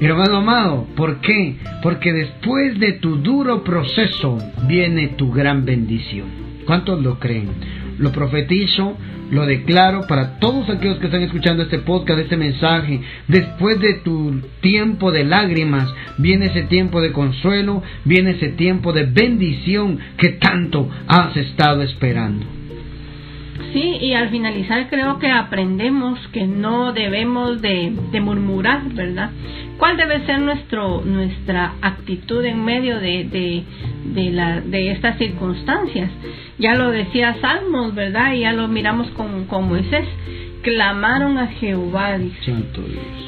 Hermano amado, ¿por qué? Porque después de tu duro proceso viene tu gran bendición. ¿Cuántos lo creen? Lo profetizo, lo declaro para todos aquellos que están escuchando este podcast, este mensaje. Después de tu tiempo de lágrimas, viene ese tiempo de consuelo, viene ese tiempo de bendición que tanto has estado esperando. Sí, y al finalizar creo que aprendemos que no debemos de, murmurar, ¿verdad? ¿Cuál debe ser nuestro, nuestra actitud en medio de, de, de, la, de estas circunstancias? Ya lo decía Salmos, ¿verdad? Y ya lo miramos con, con Moisés. Clamaron a Jehová, dice.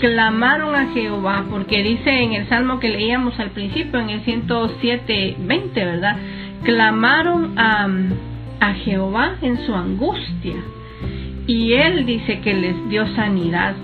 Clamaron a Jehová, porque dice en el salmo que leíamos al principio, en el 107, 20, ¿verdad? Clamaron a, a Jehová en su angustia. Y él dice que les dio sanidad.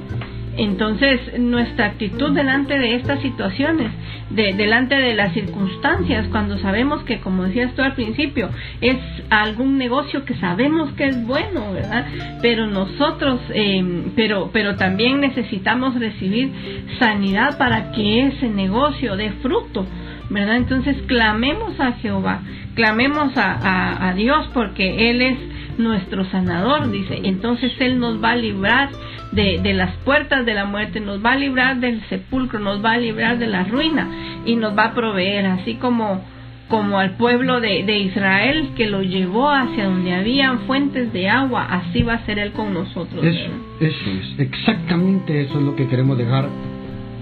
Entonces, nuestra actitud delante de estas situaciones, de, delante de las circunstancias, cuando sabemos que, como decías tú al principio, es algún negocio que sabemos que es bueno, ¿verdad? Pero nosotros, eh, pero, pero también necesitamos recibir sanidad para que ese negocio dé fruto, ¿verdad? Entonces, clamemos a Jehová, clamemos a, a Dios porque Él es nuestro sanador, dice. Entonces Él nos va a librar de, de, las puertas de la muerte, nos va a librar del sepulcro, nos va a librar de la ruina y nos va a proveer, así como, como al pueblo de, de Israel que lo llevó hacia donde habían fuentes de agua, así va a ser Él con nosotros. Eso, eso es, exactamente eso es lo que queremos dejar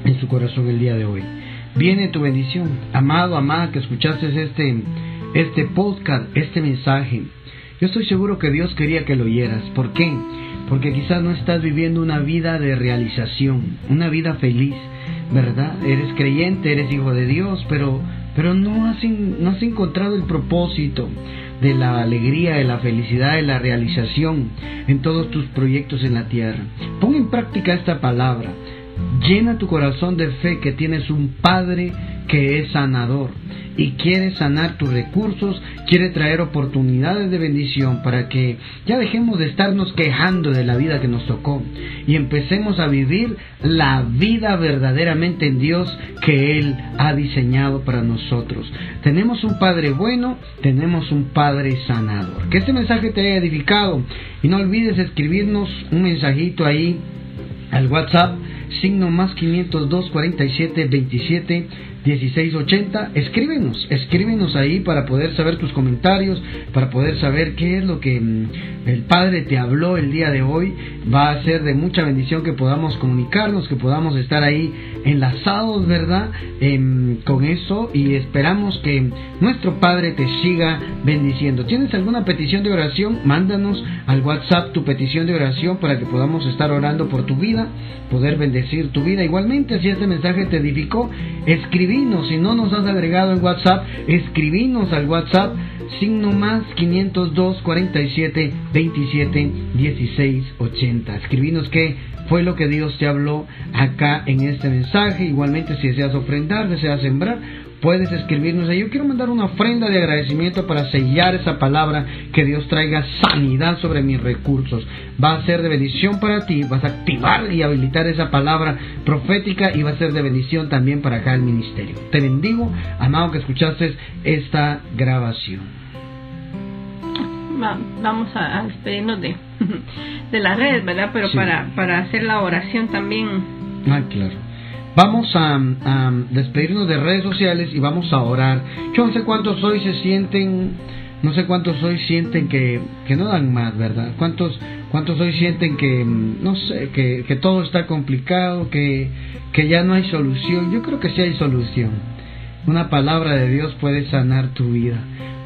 en su corazón el día de hoy. Viene tu bendición, amado, amada, que escuchaste este, este podcast, este mensaje yo estoy seguro que Dios quería que lo oyeras. ¿Por qué? Porque quizás no estás viviendo una vida de realización, una vida feliz, ¿verdad? Eres creyente, eres hijo de Dios, pero, pero no, has, no has encontrado el propósito de la alegría, de la felicidad, de la realización en todos tus proyectos en la tierra. Pon en práctica esta palabra. Llena tu corazón de fe que tienes un Padre que es sanador y quiere sanar tus recursos, quiere traer oportunidades de bendición para que ya dejemos de estarnos quejando de la vida que nos tocó y empecemos a vivir la vida verdaderamente en Dios que Él ha diseñado para nosotros. Tenemos un Padre bueno, tenemos un Padre sanador. Que este mensaje te haya edificado y no olvides escribirnos un mensajito ahí al WhatsApp signo más 502 47 27 1680. Escríbenos, escríbenos ahí para poder saber tus comentarios, para poder saber qué es lo que mm, el Padre te habló el día de hoy. Va a ser de mucha bendición que podamos comunicarnos, que podamos estar ahí enlazados, ¿verdad? Em, con eso y esperamos que nuestro Padre te siga bendiciendo. ¿Tienes alguna petición de oración? Mándanos al WhatsApp tu petición de oración para que podamos estar orando por tu vida, poder bendecir bendecir tu vida. Igualmente, si este mensaje te edificó, escribinos. Si no nos has agregado en WhatsApp, escribinos al WhatsApp signo más 502 47 27 16 80. Escribinos qué fue lo que Dios te habló acá en este mensaje. Igualmente, si deseas ofrendar, deseas sembrar, puedes escribirnos ahí. Yo quiero mandar una ofrenda de agradecimiento para sellar esa palabra, que Dios traiga sanidad sobre mis recursos. Va a ser de bendición para ti, vas a activar y habilitar esa palabra profética y va a ser de bendición también para acá el ministerio. Te bendigo, amado que escuchaste esta grabación vamos a, despedirnos de, de la red, ¿verdad? Pero para, para hacer la oración también. Ah, claro. Vamos a, despedirnos de redes sociales y vamos a orar. Yo no sé cuántos hoy se sienten, no sé cuántos hoy sienten que, que no dan más, ¿verdad? ¿Cuántos, cuántos hoy sienten que, no sé, que, que todo está complicado, que, que ya no hay solución? Yo creo que sí hay solución. Una palabra de Dios puede sanar tu vida.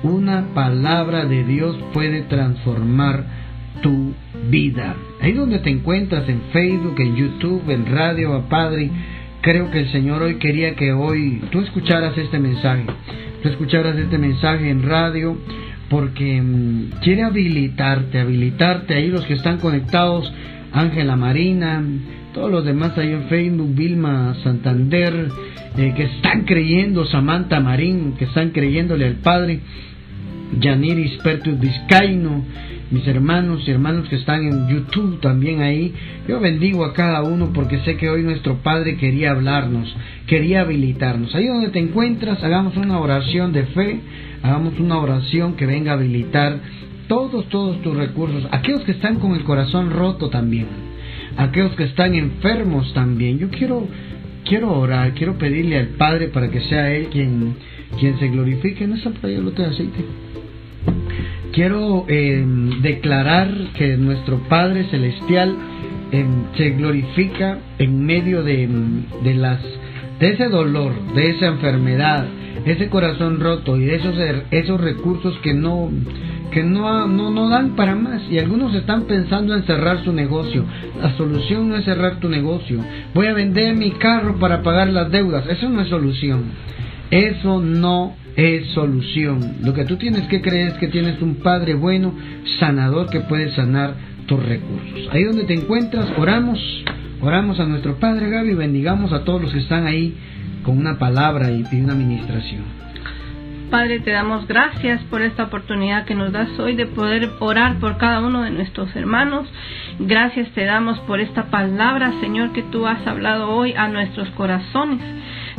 Una palabra de Dios puede transformar tu vida. Ahí donde te encuentras, en Facebook, en YouTube, en radio, Padre, creo que el Señor hoy quería que hoy tú escucharas este mensaje. Tú escucharas este mensaje en radio porque mm, quiere habilitarte, habilitarte ahí los que están conectados, Ángela Marina, todos los demás ahí en Facebook, Vilma Santander, eh, que están creyendo, Samantha Marín, que están creyéndole al Padre. Yaniris Pertus Vizcaino, mis hermanos y hermanos que están en YouTube también ahí. Yo bendigo a cada uno porque sé que hoy nuestro Padre quería hablarnos, quería habilitarnos. Ahí donde te encuentras, hagamos una oración de fe, hagamos una oración que venga a habilitar todos, todos tus recursos. Aquellos que están con el corazón roto también, aquellos que están enfermos también. Yo quiero, quiero orar, quiero pedirle al Padre para que sea Él quien, quien se glorifique. en esa playa de aceite quiero eh, declarar que nuestro Padre Celestial eh, se glorifica en medio de, de, las de ese dolor, de esa enfermedad, ese corazón roto y de esos, esos recursos que no que no, no, no dan para más y algunos están pensando en cerrar su negocio. La solución no es cerrar tu negocio. Voy a vender mi carro para pagar las deudas. Eso no es solución. Eso no es solución. Lo que tú tienes que creer es que tienes un Padre bueno, sanador, que puede sanar tus recursos. Ahí donde te encuentras, oramos, oramos a nuestro Padre Gaby, bendigamos a todos los que están ahí con una palabra y una administración. Padre, te damos gracias por esta oportunidad que nos das hoy de poder orar por cada uno de nuestros hermanos. Gracias te damos por esta palabra, Señor, que tú has hablado hoy a nuestros corazones.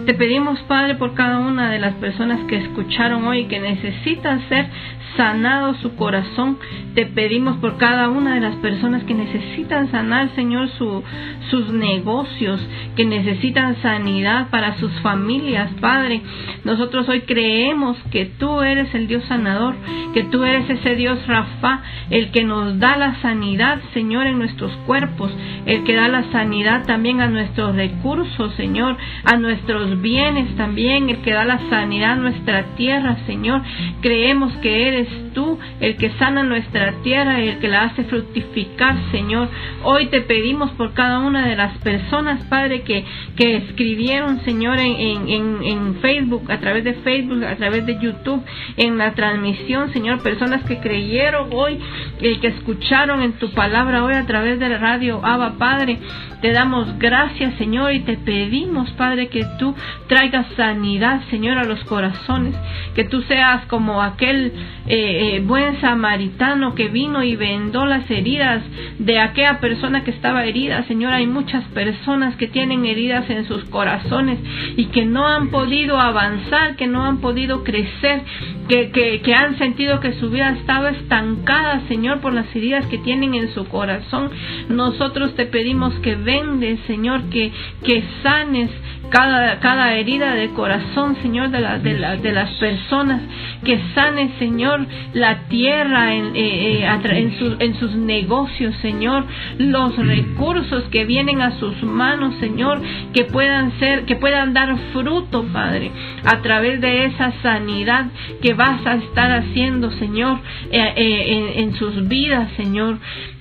Te pedimos, Padre, por cada una de las personas que escucharon hoy que necesitan ser sanado su corazón. Te pedimos por cada una de las personas que necesitan sanar, Señor, su, sus negocios, que necesitan sanidad para sus familias, Padre. Nosotros hoy creemos que tú eres el Dios sanador, que tú eres ese Dios Rafa, el que nos da la sanidad, Señor, en nuestros cuerpos, el que da la sanidad también a nuestros recursos, Señor, a nuestros bienes también, el que da la sanidad a nuestra tierra, Señor. Creemos que eres tú el que sana nuestra tierra y el que la hace fructificar, Señor. Hoy te pedimos por cada una de las personas, Padre, que, que escribieron, Señor, en, en, en Facebook, a través de Facebook, a través de YouTube, en la transmisión, Señor, personas que creyeron hoy, el que escucharon en tu palabra hoy a través de la radio, Abba, Padre. Te damos gracias, Señor, y te pedimos, Padre, que tú traigas sanidad, Señor, a los corazones, que tú seas como aquel eh, eh, buen samaritano que vino y vendó las heridas de aquella persona que estaba herida. Señor, hay muchas personas que tienen heridas en sus corazones y que no han podido avanzar, que no han podido crecer, que, que, han sentido que su vida estaba estancada, Señor, por las heridas que tienen en su corazón. Nosotros te pedimos que vendes, Señor, que, que sanes cada, cada herida de corazón, Señor, de, la, de, la, de las personas, que sane, Señor, la tierra en, eh, eh, en, sus negocios, Señor, los recursos que vienen a sus manos, Señor que puedan ser, que puedan dar fruto, Padre, a través de esa sanidad que vas a estar haciendo, Señor, eh, en sus vidas, Señor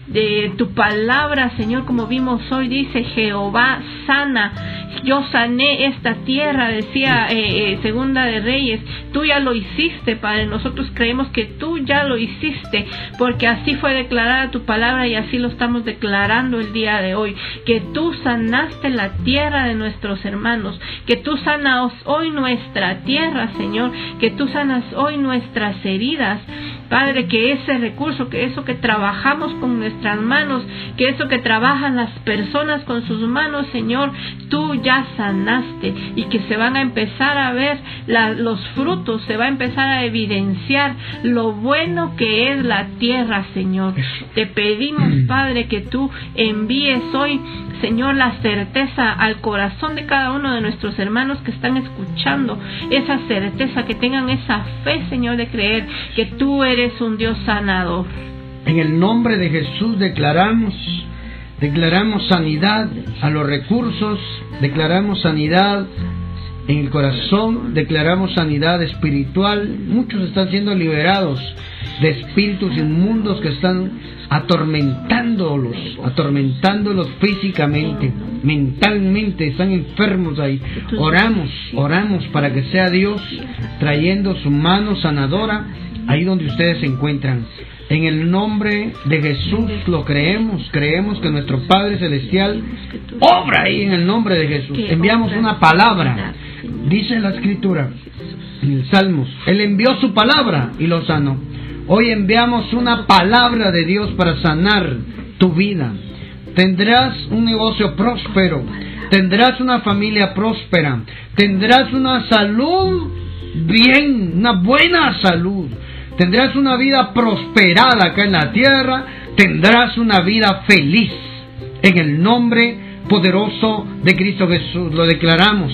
de tu palabra, Señor, como vimos hoy, dice Jehová sana. Yo sané esta tierra, decía eh, eh, Segunda de Reyes. Tú ya lo hiciste, Padre. Nosotros creemos que tú ya lo hiciste, porque así fue declarada tu palabra y así lo estamos declarando el día de hoy. Que tú sanaste la tierra de nuestros hermanos, que tú sanas hoy nuestra tierra, Señor, que tú sanas hoy nuestras heridas. Padre, que ese recurso, que eso que trabajamos con nuestras manos, que eso que trabajan las personas con sus manos, Señor, tú ya sanaste y que se van a empezar a ver los frutos, se va a empezar a evidenciar lo bueno que es la tierra, Señor. Te pedimos, Padre, que tú envíes hoy Señor, la certeza al corazón de cada uno de nuestros hermanos que están escuchando, esa certeza, que tengan esa fe, Señor, de creer que tú eres un Dios sanador. En el nombre de Jesús declaramos, declaramos sanidad a los recursos, declaramos sanidad en el corazón, declaramos sanidad espiritual. Muchos están siendo liberados de espíritus inmundos que están atormentándolos, atormentándolos físicamente, mentalmente, están enfermos ahí. Oramos, oramos para que sea Dios trayendo su mano sanadora ahí donde ustedes se encuentran. En el nombre de Jesús lo creemos, creemos que nuestro Padre Celestial obra ahí en el nombre de Jesús. Enviamos una palabra, dice la Escritura en el Salmos, Él envió su palabra y lo sanó. Hoy enviamos una palabra de Dios para sanar tu vida. Tendrás un negocio próspero, tendrás una familia próspera, tendrás una salud bien, una buena salud, tendrás una vida prosperada acá en la tierra, tendrás una vida feliz. En el nombre poderoso de Cristo Jesús lo declaramos.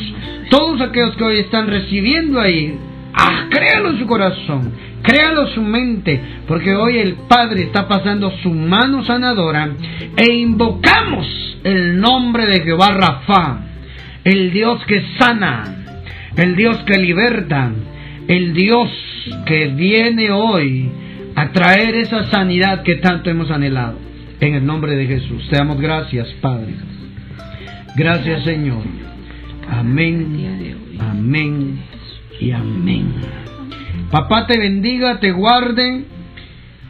Todos aquellos que hoy están recibiendo ahí, ah, créalo en su corazón Créalo su mente, porque hoy el Padre está pasando su mano sanadora e invocamos el nombre de Jehová Rafa, el Dios que sana, el Dios que liberta, el Dios que viene hoy a traer esa sanidad que tanto hemos anhelado. En el nombre de Jesús. Te damos gracias, Padre. Gracias, Señor. Amén. Amén y amén. Papá te bendiga, te guarde.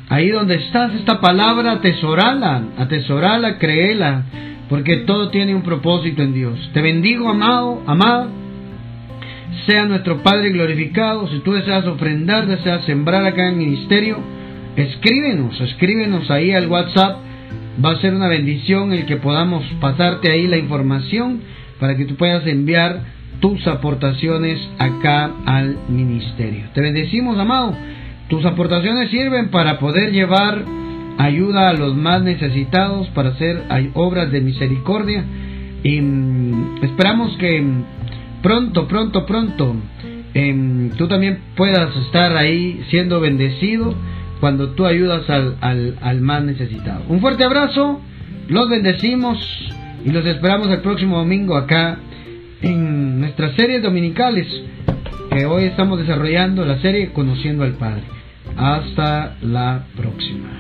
Ahí donde estás, esta palabra, atesorala, atesorala, créela, porque todo tiene un propósito en Dios. Te bendigo, amado, amada. Sea nuestro Padre glorificado. Si tú deseas ofrendar, deseas sembrar acá en el ministerio, escríbenos, escríbenos ahí al WhatsApp. Va a ser una bendición el que podamos pasarte ahí la información para que tú puedas enviar tus aportaciones acá al ministerio. Te bendecimos, amado. Tus aportaciones sirven para poder llevar ayuda a los más necesitados, para hacer obras de misericordia. Y mm, esperamos que pronto, pronto, pronto em, tú también puedas estar ahí siendo bendecido cuando tú ayudas al, al, al más necesitado. Un fuerte abrazo, los bendecimos y los esperamos el próximo domingo acá en nuestras series dominicales que hoy estamos desarrollando la serie Conociendo al Padre. Hasta la próxima.